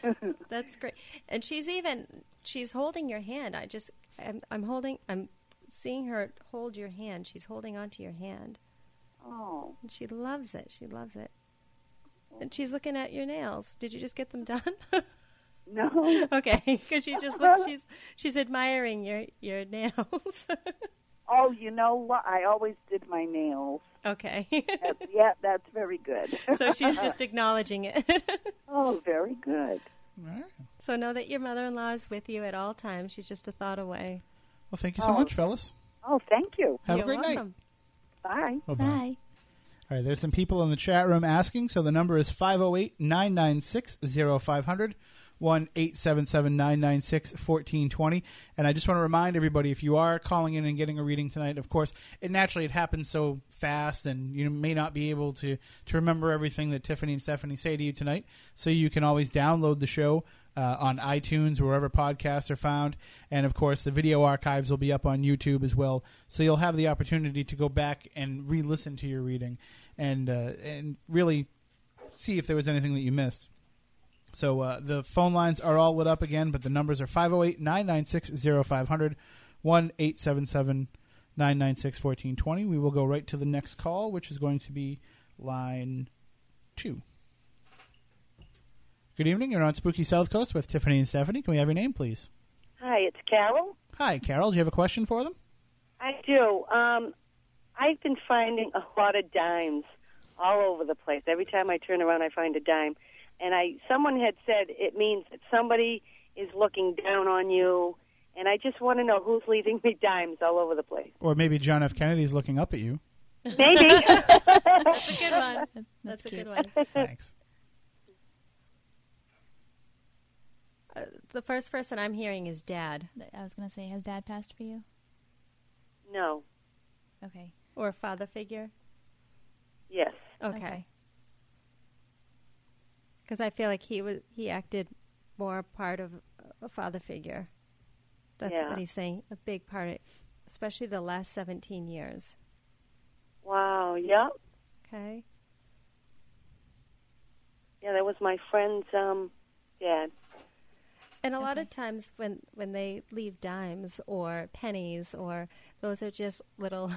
kind. That's great. And she's even she's holding your hand. I just I'm, I'm holding I'm seeing her hold your hand. She's holding onto your hand. Oh, And she loves it. She loves it. And she's looking at your nails. Did you just get them done? no. okay, because she just looks. She's she's admiring your your nails. Oh, you know what? I always did my nails. okay, That's, yeah, that's very good. so she's just acknowledging it. oh, very good. All right. so know that your mother-in-law is with you at all times. She's just a thought away. Well, thank you so Oh. much, Phyllis. Oh, thank you. Have You're a great night. welcome. Bye. Bye-bye. Bye. All right, there's some people in the chat room asking. So the number is 508 996 0500 1 877 996 1420. And I just want to remind everybody if you are calling in and getting a reading tonight, of course, it naturally it happens so fast and you may not be able to, to remember everything that Tiffany and Stephanie say to you tonight. So you can always download the show uh, on iTunes, wherever podcasts are found. And of course, the video archives will be up on YouTube as well. So you'll have the opportunity to go back and re listen to your reading and, uh, and really see if there was anything that you missed. So uh, the phone lines are all lit up again, but the numbers are 508 996 0500 1 877 996 1420. We will go right to the next call, which is going to be line two. Good evening. You're on Spooky South Coast with Tiffany and Stephanie. Can we have your name, please? Hi, it's Carol. Hi, Carol. Do you have a question for them? I do. Um, I've been finding a lot of dimes all over the place. Every time I turn around, I find a dime. And I, someone had said it means that somebody is looking down on you. And I just want to know who's leaving me dimes all over the place. Or maybe John F. Kennedy's looking up at you. Maybe. That's a good one. That's, a good one. Thanks. Uh, the first person I'm hearing is Dad. I was gonna say, has Dad passed for you? No. Okay. Or a father figure. Yes. Okay. Because I feel like he was he acted more part of a father figure. That's Yeah. what he's saying. A big part, of, especially the last 17 years. Wow. Yep. Okay. Yeah, that was my friend's um, dad. And a lot of times when when they leave dimes or pennies or those are just little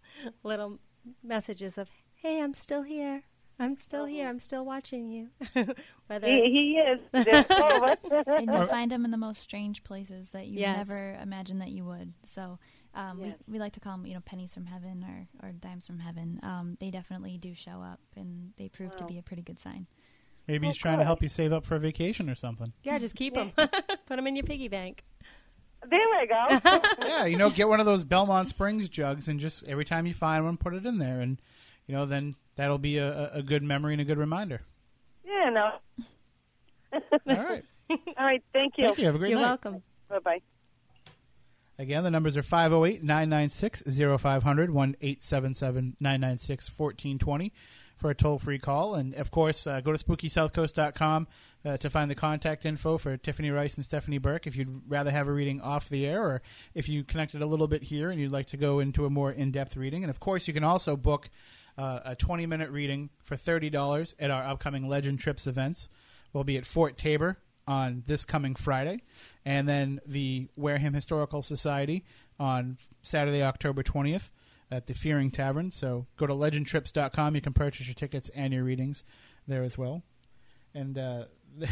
little messages of hey I'm still here I'm still here I'm still watching you whether He, he is. There's all of us. and you find them in the most strange places that you Yes. never imagined that you would. So um, Yes. we, we like to call them, you know, pennies from heaven or, or dimes from heaven. Um, they definitely do show up, and they prove to be a pretty good sign. Maybe Oh, he's trying to help you save up for a vacation or something. yeah just keep them put them in your piggy bank There we go. yeah, you know, get one of those Belmont Springs jugs and just every time you find one, put it in there, and you know, then that'll be a, a- good memory and a good reminder. yeah, no. All right. All right. Thank you. Thank you. Have a great you're night. welcome Bye bye. Again, the numbers are 508 996 0500 1 877 996 1420 for a toll free call. And of course, uh, go to spookysouthcoast.com uh, to find the contact info for Tiffany Rice and Stephanie Burke if you'd rather have a reading off the air or if you connected a little bit here and you'd like to go into a more in depth reading. And of course, you can also book uh, a 20 minute reading for $30 at our upcoming Legend Trips events. We'll be at Fort Taber on this coming Friday, and then the Wareham Historical Society on Saturday, October 20th at the Fearing Tavern. So go to legendtrips.com. You can purchase your tickets and your readings there as well. And uh,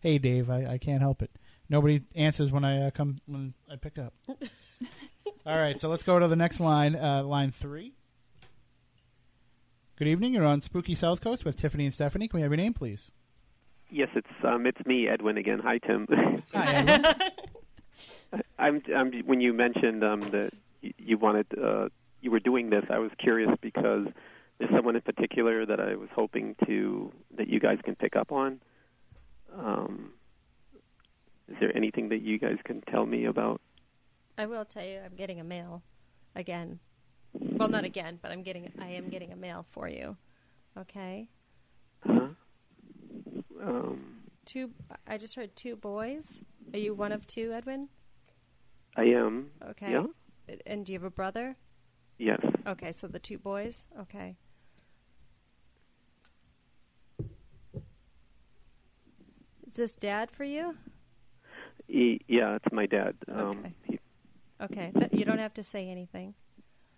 hey, Dave, I, I can't help it. Nobody answers when I uh, come when I pick up. All right, so let's go to the next line, uh, line three. Good evening. You're on Spooky South Coast with Tiffany and Stephanie. Can we have your name, please? Yes, it's um, it's me, Edwin again. Hi, Tim. Hi, Edwin. I'm, I'm when you mentioned um, that y- you wanted uh, you were doing this, I was curious because there's someone in particular that I was hoping to that you guys can pick up on. Um, is there anything that you guys can tell me about? I will tell you I'm getting a mail again well not again but I'm getting I am getting a mail for you okay Huh? Um, two I just heard two boys are you one of two Edwin I am. okay Yeah. and do you have a brother Yes. Okay, so the two boys. Okay. Is this dad for you? E- yeah, it's my dad. Um, Okay. he, Okay, th- you don't have to say anything.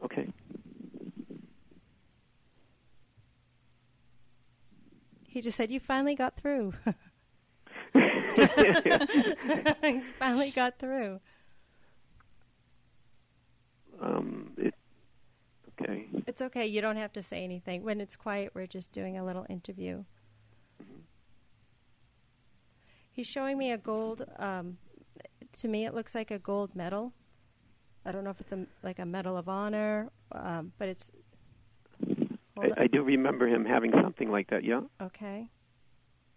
Okay. He just said you finally got through. finally got through. Um, it, okay. It's okay. You don't have to say anything. When it's quiet, we're just doing a little interview. He's showing me a gold. Um, to me, it looks like a gold medal. I don't know if it's a like a medal of honor, um, but it's I, I do remember him having something like that. Yeah. okay.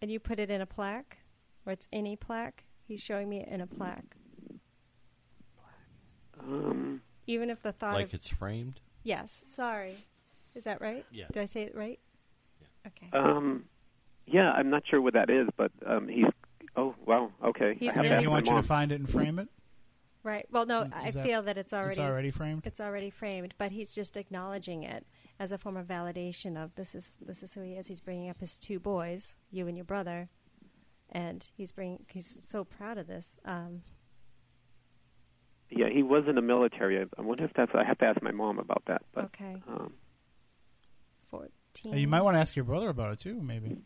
And you put it in a plaque, or it's any plaque. He's showing me it in a plaque. Um, Even if the thought like of it's framed. yes, sorry, is that right? Yeah. Did I say it right? Yeah. Okay. um, yeah, I'm not sure what that is, but um, he's. Oh wow. Okay. He's I have really- to ask He my wants you to find it and frame it. Right. Well, no, Is- I is that- feel that it's already already framed? It's already framed, but he's just acknowledging it as a form of validation of this is this is who he is. He's bringing up his two boys, you and your brother, and he's bringing. He's so proud of this. Um, Yeah, he was in the military. I, I wonder if that's. I have to ask my mom about that. But okay, um, fourteen. You might want to ask your brother about it too, maybe.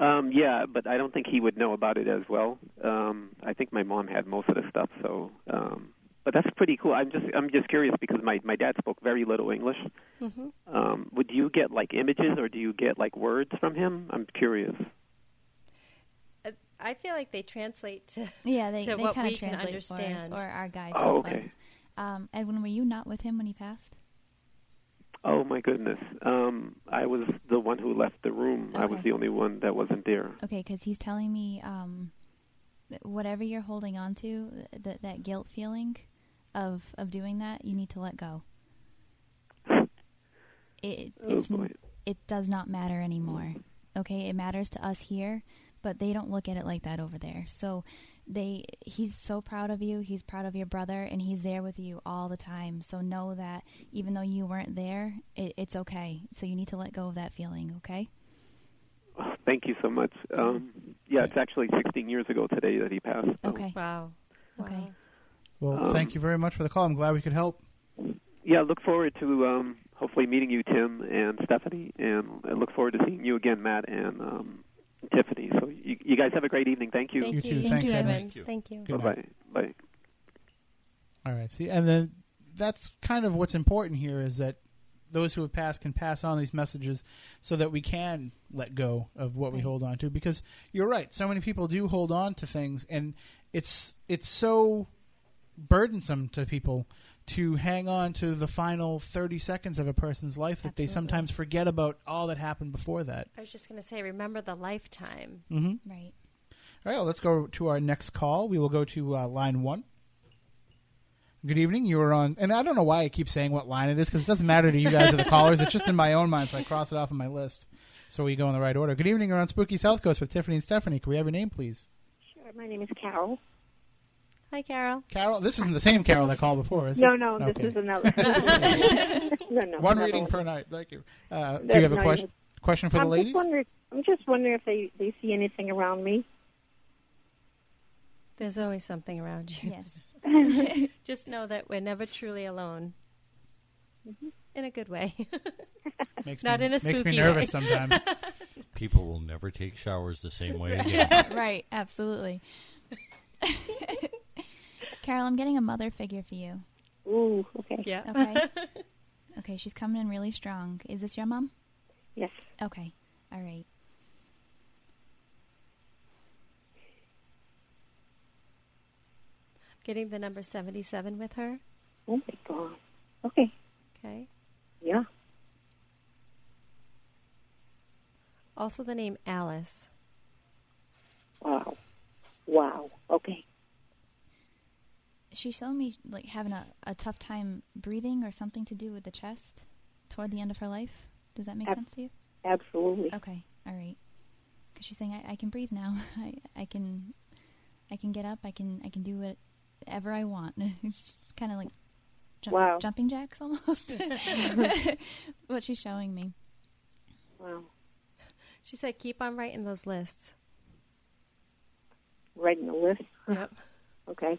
Um, yeah, but I don't think he would know about it as well. Um, I think my mom had most of the stuff, so um, but that's pretty cool. I'm just I'm just curious because my my dad spoke very little English. hmm Um, would you get like images or do you get like words from him? I'm curious. Uh, I feel like they translate to Yeah, they, to they what kind we of can translate for us, understand. or our guides Oh, help okay. us. Um, Edwin, were you not with him when he passed? Oh my goodness. Um, I was the one who left the room. I was the only one that wasn't there. Okay, because he's telling me um, whatever you're holding on to, that that guilt feeling of of doing that, you need to let go. It Oh, it does not matter anymore. Okay, it matters to us here, but they don't look at it like that over there. So they he's so proud of you. He's proud of your brother, and he's there with you all the time. So know that even though you weren't there, it, it's okay. So you need to let go of that feeling. Okay. Thank you so much. Um, yeah, it's actually 16 years ago today that he passed. so- Okay. Wow. Okay. Well, Um, thank you very much for the call. I'm glad we could help. Yeah, look forward to um, hopefully meeting you, Tim and Stephanie, and I look forward to seeing you again, Matt and um, Tiffany. So you, you guys have a great evening. Thank you. Thank You you. too. Thanks, Edwin. Edwin. Thank you. Good bye-bye Bye. All right. See, and then that's kind of what's important here is that those who have passed can pass on these messages so that we can let go of what we hold on to. Because you're right, so many people do hold on to things, and it's it's so burdensome to people to hang on to the final 30 seconds of a person's life that they sometimes forget about all that happened before that. I was just going to say, remember the lifetime. Mm-hmm. Right. All right, well, let's go to our next call. We will go to uh, line one. Good evening. You are on, and I don't know why I keep saying what line it is because it doesn't matter to you guys or the callers. It's just in my own mind, so I cross it off on my list so we go in the right order. Good evening. You're on Spooky South Coast with Tiffany and Stephanie. Can we have your name, please? Sure. My name is Carol. Hi, Carol. Carol. This isn't the same Carol that called before, is it? No, no, this is another. Just no, no. One reading one. per night. Thank you. Uh, do you have a not question? Question for the I'm ladies? Just I'm just wondering if they, they see anything around me. There's always something around you. Yes. Just know that we're never truly alone. In a good way. Makes Not me, in a makes me spooky nervous way. sometimes. People will never take showers the same way again. right. Absolutely. Carol, I'm getting a mother figure for you. Ooh, okay. Yeah. Okay. okay, she's coming in really strong. Is this your mom? Yes. Okay. All right. Getting the number 77 with her. Oh my god. Okay. Okay. Yeah. Also the name Alice. Wow. Wow. Okay. She's showing me like having a, a tough time breathing or something to do with the chest toward the end of her life. Does that make Ab- sense to you? Absolutely. Okay. All right. Because she's saying I, I can breathe now. I, I can I can get up. I can I can do whatever I want. it's just kind of like jump, Wow. jumping jacks almost. what she's showing me. Wow. She said, keep on writing those lists. Writing the list. Yep. Okay.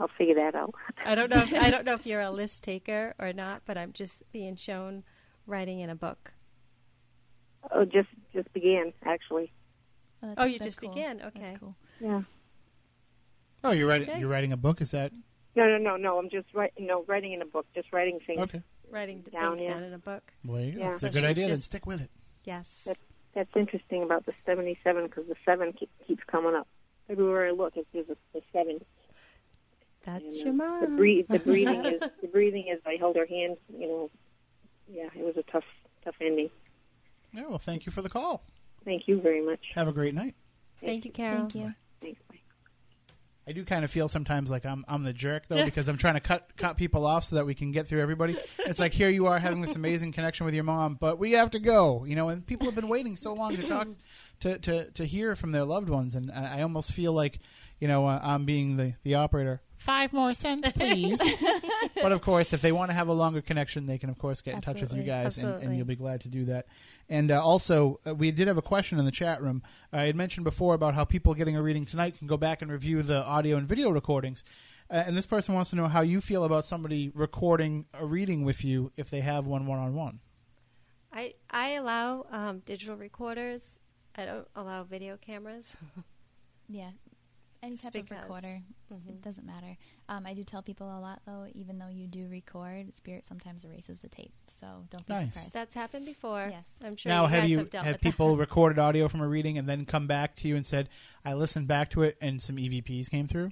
I'll figure that out. I don't know. If, I don't know if you're a list taker or not, but I'm just being shown writing in a book. Oh, just just began actually. Oh, Oh, you just cool. began. Okay. cool. Yeah. Oh, you're writing. Okay. You're writing a book. Is that No, no, no, no. I'm just writing. No, writing in a book. Just writing things. okay? Writing Down, things yeah. down in a book. Well, there you go. Yeah. It's So a good she's idea. Then stick with it. Yes. That, that's interesting about the 77 because the seven keep, keeps coming up. Everywhere I look, it's there's a, the seven. That's And, your uh, mom. The breathe, the breathing is the breathing is. I held her hand. You know, yeah, it was a tough, tough ending. Yeah. Well, thank you for the call. Thank you very much. Have a great night. Thank you, Carol. Thank you. Thanks. Bye. I do kind of feel sometimes like I'm I'm the jerk though because I'm trying to cut cut people off so that we can get through everybody. It's like here you are having this amazing connection with your mom, but we have to go, you know. And people have been waiting so long to talk to to, to hear from their loved ones, and I I almost feel like you know uh, I'm being the the operator. Five more cents, please. but of course, if they want to have a longer connection, they can of course get in touch with you guys, and, and you'll be glad to do that. And uh, also, uh, we did have a question in the chat room. I had mentioned before about how people getting a reading tonight can go back and review the audio and video recordings. Uh, and this person wants to know how you feel about somebody recording a reading with you if they have one one on one. I I allow um, digital recorders. I don't allow video cameras. Yeah. Any Just type of because. recorder It doesn't matter. Um, I do tell people a lot, though, even though you do record, Spirit sometimes erases the tape. So don't be Nice. surprised. That's happened before. Yes. I'm sure now, you have guys you have dealt have with people that. recorded audio from a reading and then come back to you and said, "I listened back to it and some EVPs came through"?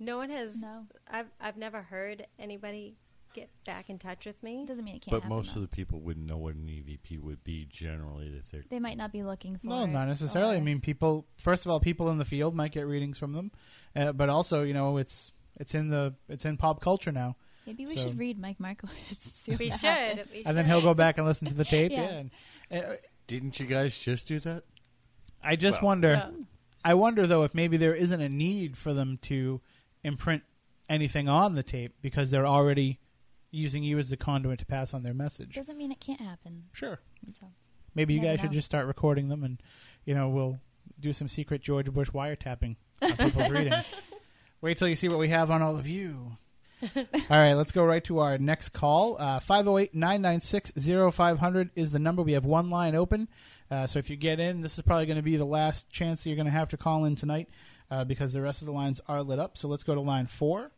No one has. No. I've I've never heard anybody get back in touch with me. Doesn't mean it can't. But most of the people wouldn't know what an EVP would be generally. That they're They might not be looking for. No, it, not necessarily. I or- mean, people. First of all, people in the field might get readings from them, uh, but also, you know, it's it's in the it's in pop culture now. Maybe we So- should read Mike Markowitz. see what We should. We and then he'll go back and listen to the tape. Yeah. yeah. and, uh, didn't you guys just do that? I just Well, wonder. Yeah. I wonder though if maybe there isn't a need for them to imprint anything on the tape because they're already using you as the conduit to pass on their message. Doesn't mean it can't happen. Sure. So, Maybe you guys should just start recording them, and you know we'll do some secret George Bush wiretapping on people's readings. Wait till you see what we have on all of you. all right, let's go right to our next call. Uh, 508 996 0500 is the number. We have one line open. Uh, so if you get in, this is probably going to be the last chance that you're going to have to call in tonight uh, because the rest of the lines are lit up. So let's go to line four.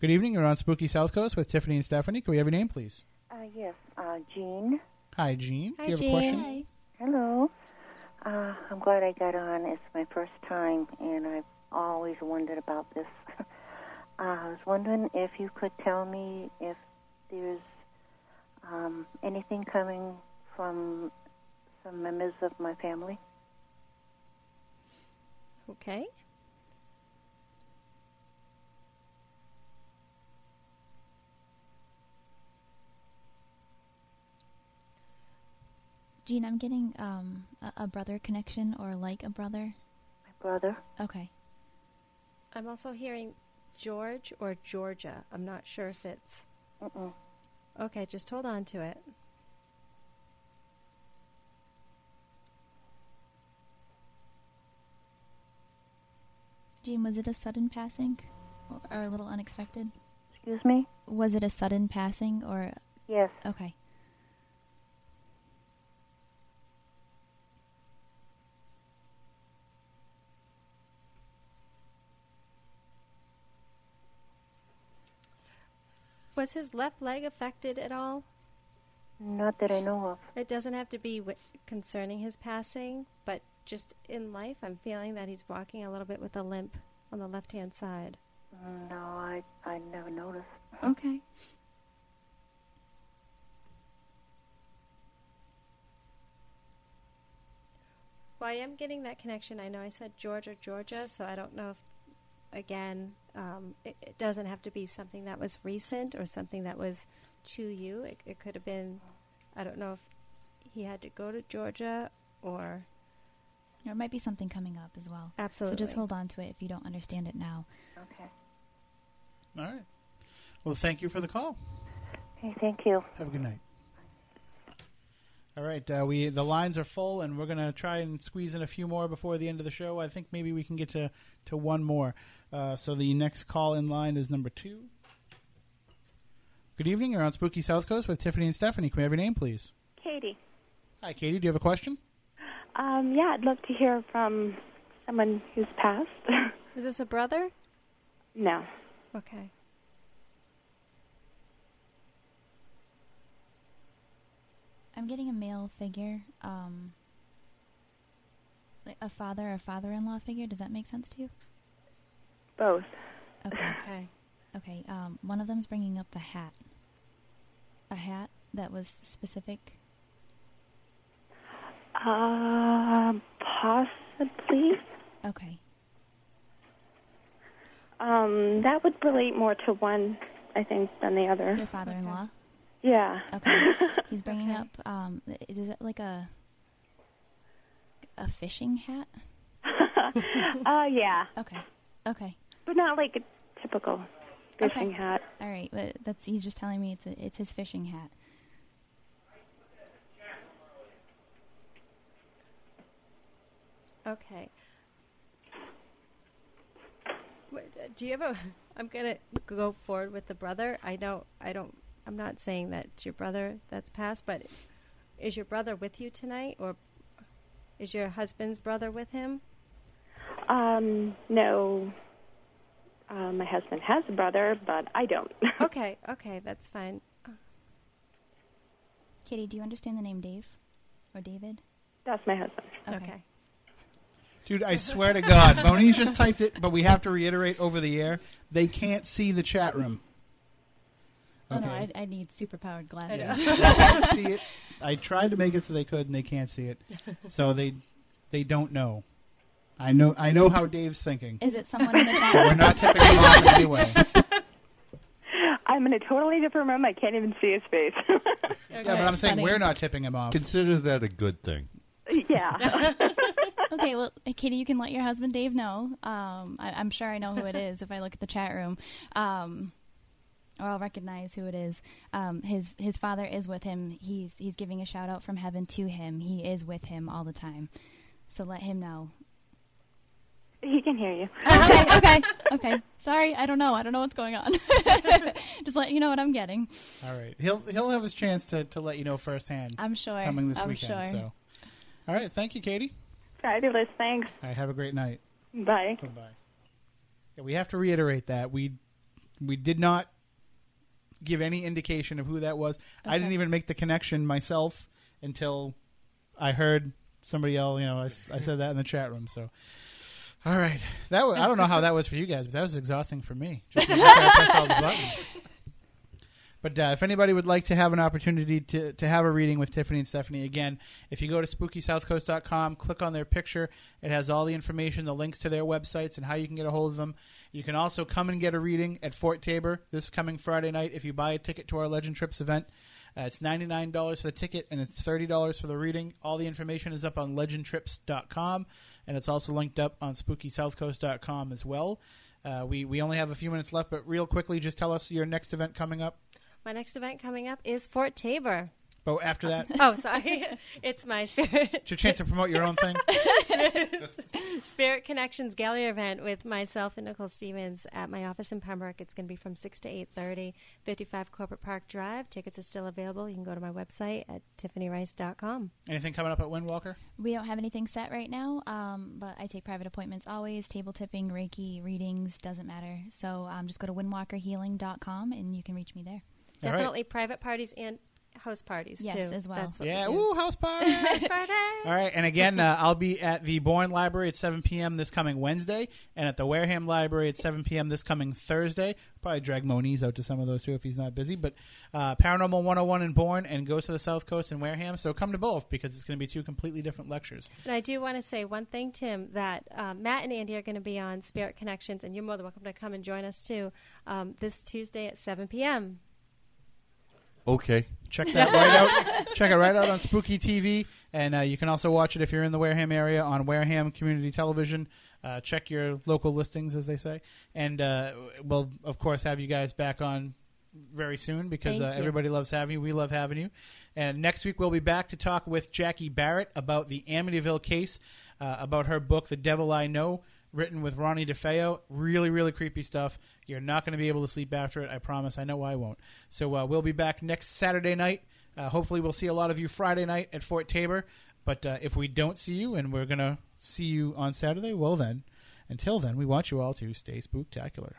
Good evening. You're on Spooky South Coast with Tiffany and Stephanie. Can we have your name, please? Uh, yes, uh, Jean. Hi, Jean. Hi, Do you have Jean. a question? Hi. Hello. Uh, I'm glad I got on. It's my first time, and I've always wondered about this. uh, I was wondering if you could tell me if there's um, anything coming from some members of my family. Okay. Gene, I'm getting um, a, a brother connection or like a brother. My brother. Okay. I'm also hearing George or Georgia. I'm not sure if it's. Mm-mm. Okay, just hold on to it. Gene, was it a sudden passing or, or a little unexpected? Excuse me? Was it a sudden passing or. Yes. Okay. Was his left leg affected at all? Not that I know of. It doesn't have to be wi- concerning his passing, but just in life, I'm feeling that he's walking a little bit with a limp on the left hand side. No, I I never noticed. Okay. Well, I am getting that connection. I know I said Georgia, Georgia, so I don't know if, again, um, it, it doesn't have to be something that was recent or something that was to you. It, it could have been, I don't know if he had to go to Georgia or. There might be something coming up as well. Absolutely. So just hold on to it if you don't understand it now. Okay. All right. Well, thank you for the call. Okay, thank you. Have a good night. All right, uh, we the lines are full, and we're gonna try and squeeze in a few more before the end of the show. I think maybe we can get to to one more. Uh, so the next call in line is number two. Good evening. You're on Spooky South Coast with Tiffany and Stephanie. Can we have your name, please? Katie. Hi, Katie. Do you have a question? Um, yeah, I'd love to hear from someone who's passed. Is this a brother? no. Okay. I'm getting a male figure, um, like a father or father-in-law figure. Does that make sense to you? Both. Okay. Okay. Okay. Um, one of them's bringing up the hat. A hat that was specific. Uh, possibly. Okay. Um, that would relate more to one, I think, than the other. Your father-in-law. Yeah. Okay. He's bringing up. Um, is it like a a fishing hat? uh, yeah. Okay. Okay. But not like a typical fishing Okay. hat. All right, but that's he's just telling me it's a, it's his fishing hat. Okay. Uh, do you have a? I'm gonna go forward with the brother. I don't. I don't. I'm not saying that it's your brother that's passed, but is your brother with you tonight, or is your husband's brother with him? Um, no. Uh, my husband has a brother, but I don't. okay, okay, that's fine. Kitty, do you understand the name Dave or David? That's my husband. Okay. Dude, I swear to God, Moniz just typed it, but we have to reiterate over the air. They can't see the chat room. Oh no, I, I need superpowered glasses. Yeah. see it. I tried to make it so they could, and they can't see it. So they they don't know. I know I know how Dave's thinking. Is it someone in the chat? But we're not tipping him off anyway. I'm in a totally different room. I can't even see his face. Yeah, but I'm saying we're not tipping him off. Consider that a good thing. yeah. okay, well, Katie, you can let your husband Dave know. Um, I, I'm sure I know who it is if I look at the chat room, um, or I'll recognize who it is. Um, his his father is with him. He's he's giving a shout out from heaven to him. He is with him all the time, so let him know. He can hear you. Okay, okay, okay. Sorry, I don't know. I don't know what's going on. Just let you know what I'm getting. All right, he'll he'll have his chance to, to let you know firsthand. I'm sure. coming this I'm weekend. sure. So, all right, thank you, Katie. Fabulous. Thanks. All right, have a great night. Bye. Goodbye. Yeah, we have to reiterate that we we did not give any indication of who that was. I didn't even make the connection myself until I heard somebody else. You know, I said that in the chat room. So, all right, that was, I don't know how that was for you guys, but that was exhausting for me. Just to press all the buttons. But uh, if anybody would like to have an opportunity to, to have a reading with Tiffany and Stephanie, again, if you go to spookysouthcoast.com, click on their picture, it has all the information, the links to their websites, and how you can get a hold of them. You can also come and get a reading at Fort Taber this coming Friday night if you buy a ticket to our Legend Trips event. Uh, it's $99 for the ticket and it's $30 for the reading. All the information is up on legendtrips.com and it's also linked up on spookysouthcoast.com as well. Uh, we, we only have a few minutes left, but real quickly, just tell us your next event coming up. My next event coming up is Fort Taber. But after that, Oh, sorry. it's my spirit. it's your chance to promote your own thing. Spirit Connections Gallery event with myself and Nicole Stevens at my office in Pembroke. It's going to be from 6 to 8.30, 55 Corporate Park Drive. Tickets are still available. You can go to my website at tiffanyrice.com. Anything coming up at Windwalker? We don't have anything set right now, um, but I take private appointments always. Table tipping, Reiki, readings, doesn't matter. So um, just go to windwalkerhealing.com and you can reach me there. All right. Definitely private parties and house parties, Yes, too. as well. That's what Yeah, we do. woo, house party. house party. All right, and again, uh, I'll be at the Bourne Library at 7 p.m. this coming Wednesday, and at the Wareham Library at 7 p.m. this coming Thursday. Probably drag Moniz out to some of those too if he's not busy. But uh, Paranormal 101 in Bourne and Ghost of the South Coast in Wareham. So come to both because it's going to be two completely different lectures. And I do want to say one thing, Tim, that um, Matt and Andy are going to be on Spirit Connections, and you're more than welcome to come and join us too um, this Tuesday at 7 p.m. Okay. Check that right out. Check it right out on Spooky TV, and uh, you can also watch it if you're in the Wareham area on Wareham Community Television. Uh, check your local listings, as they say, and uh, we'll of course have you guys back on very soon because Thank uh, you. everybody loves having you. We love having you. And next week we'll be back to talk with Jackie Barrett about the Amityville case, uh, about her book "The Devil I Know," written with Ronnie DeFeo. Really, really creepy stuff. You're not going to be able to sleep after it. I promise. I know I won't. So uh, we'll be back next Saturday night. Uh, hopefully, we'll see a lot of you Friday night at Fort Taber. But uh, if we don't see you, and we're going to see you on Saturday, well then, until then, we want you all to stay spooktacular.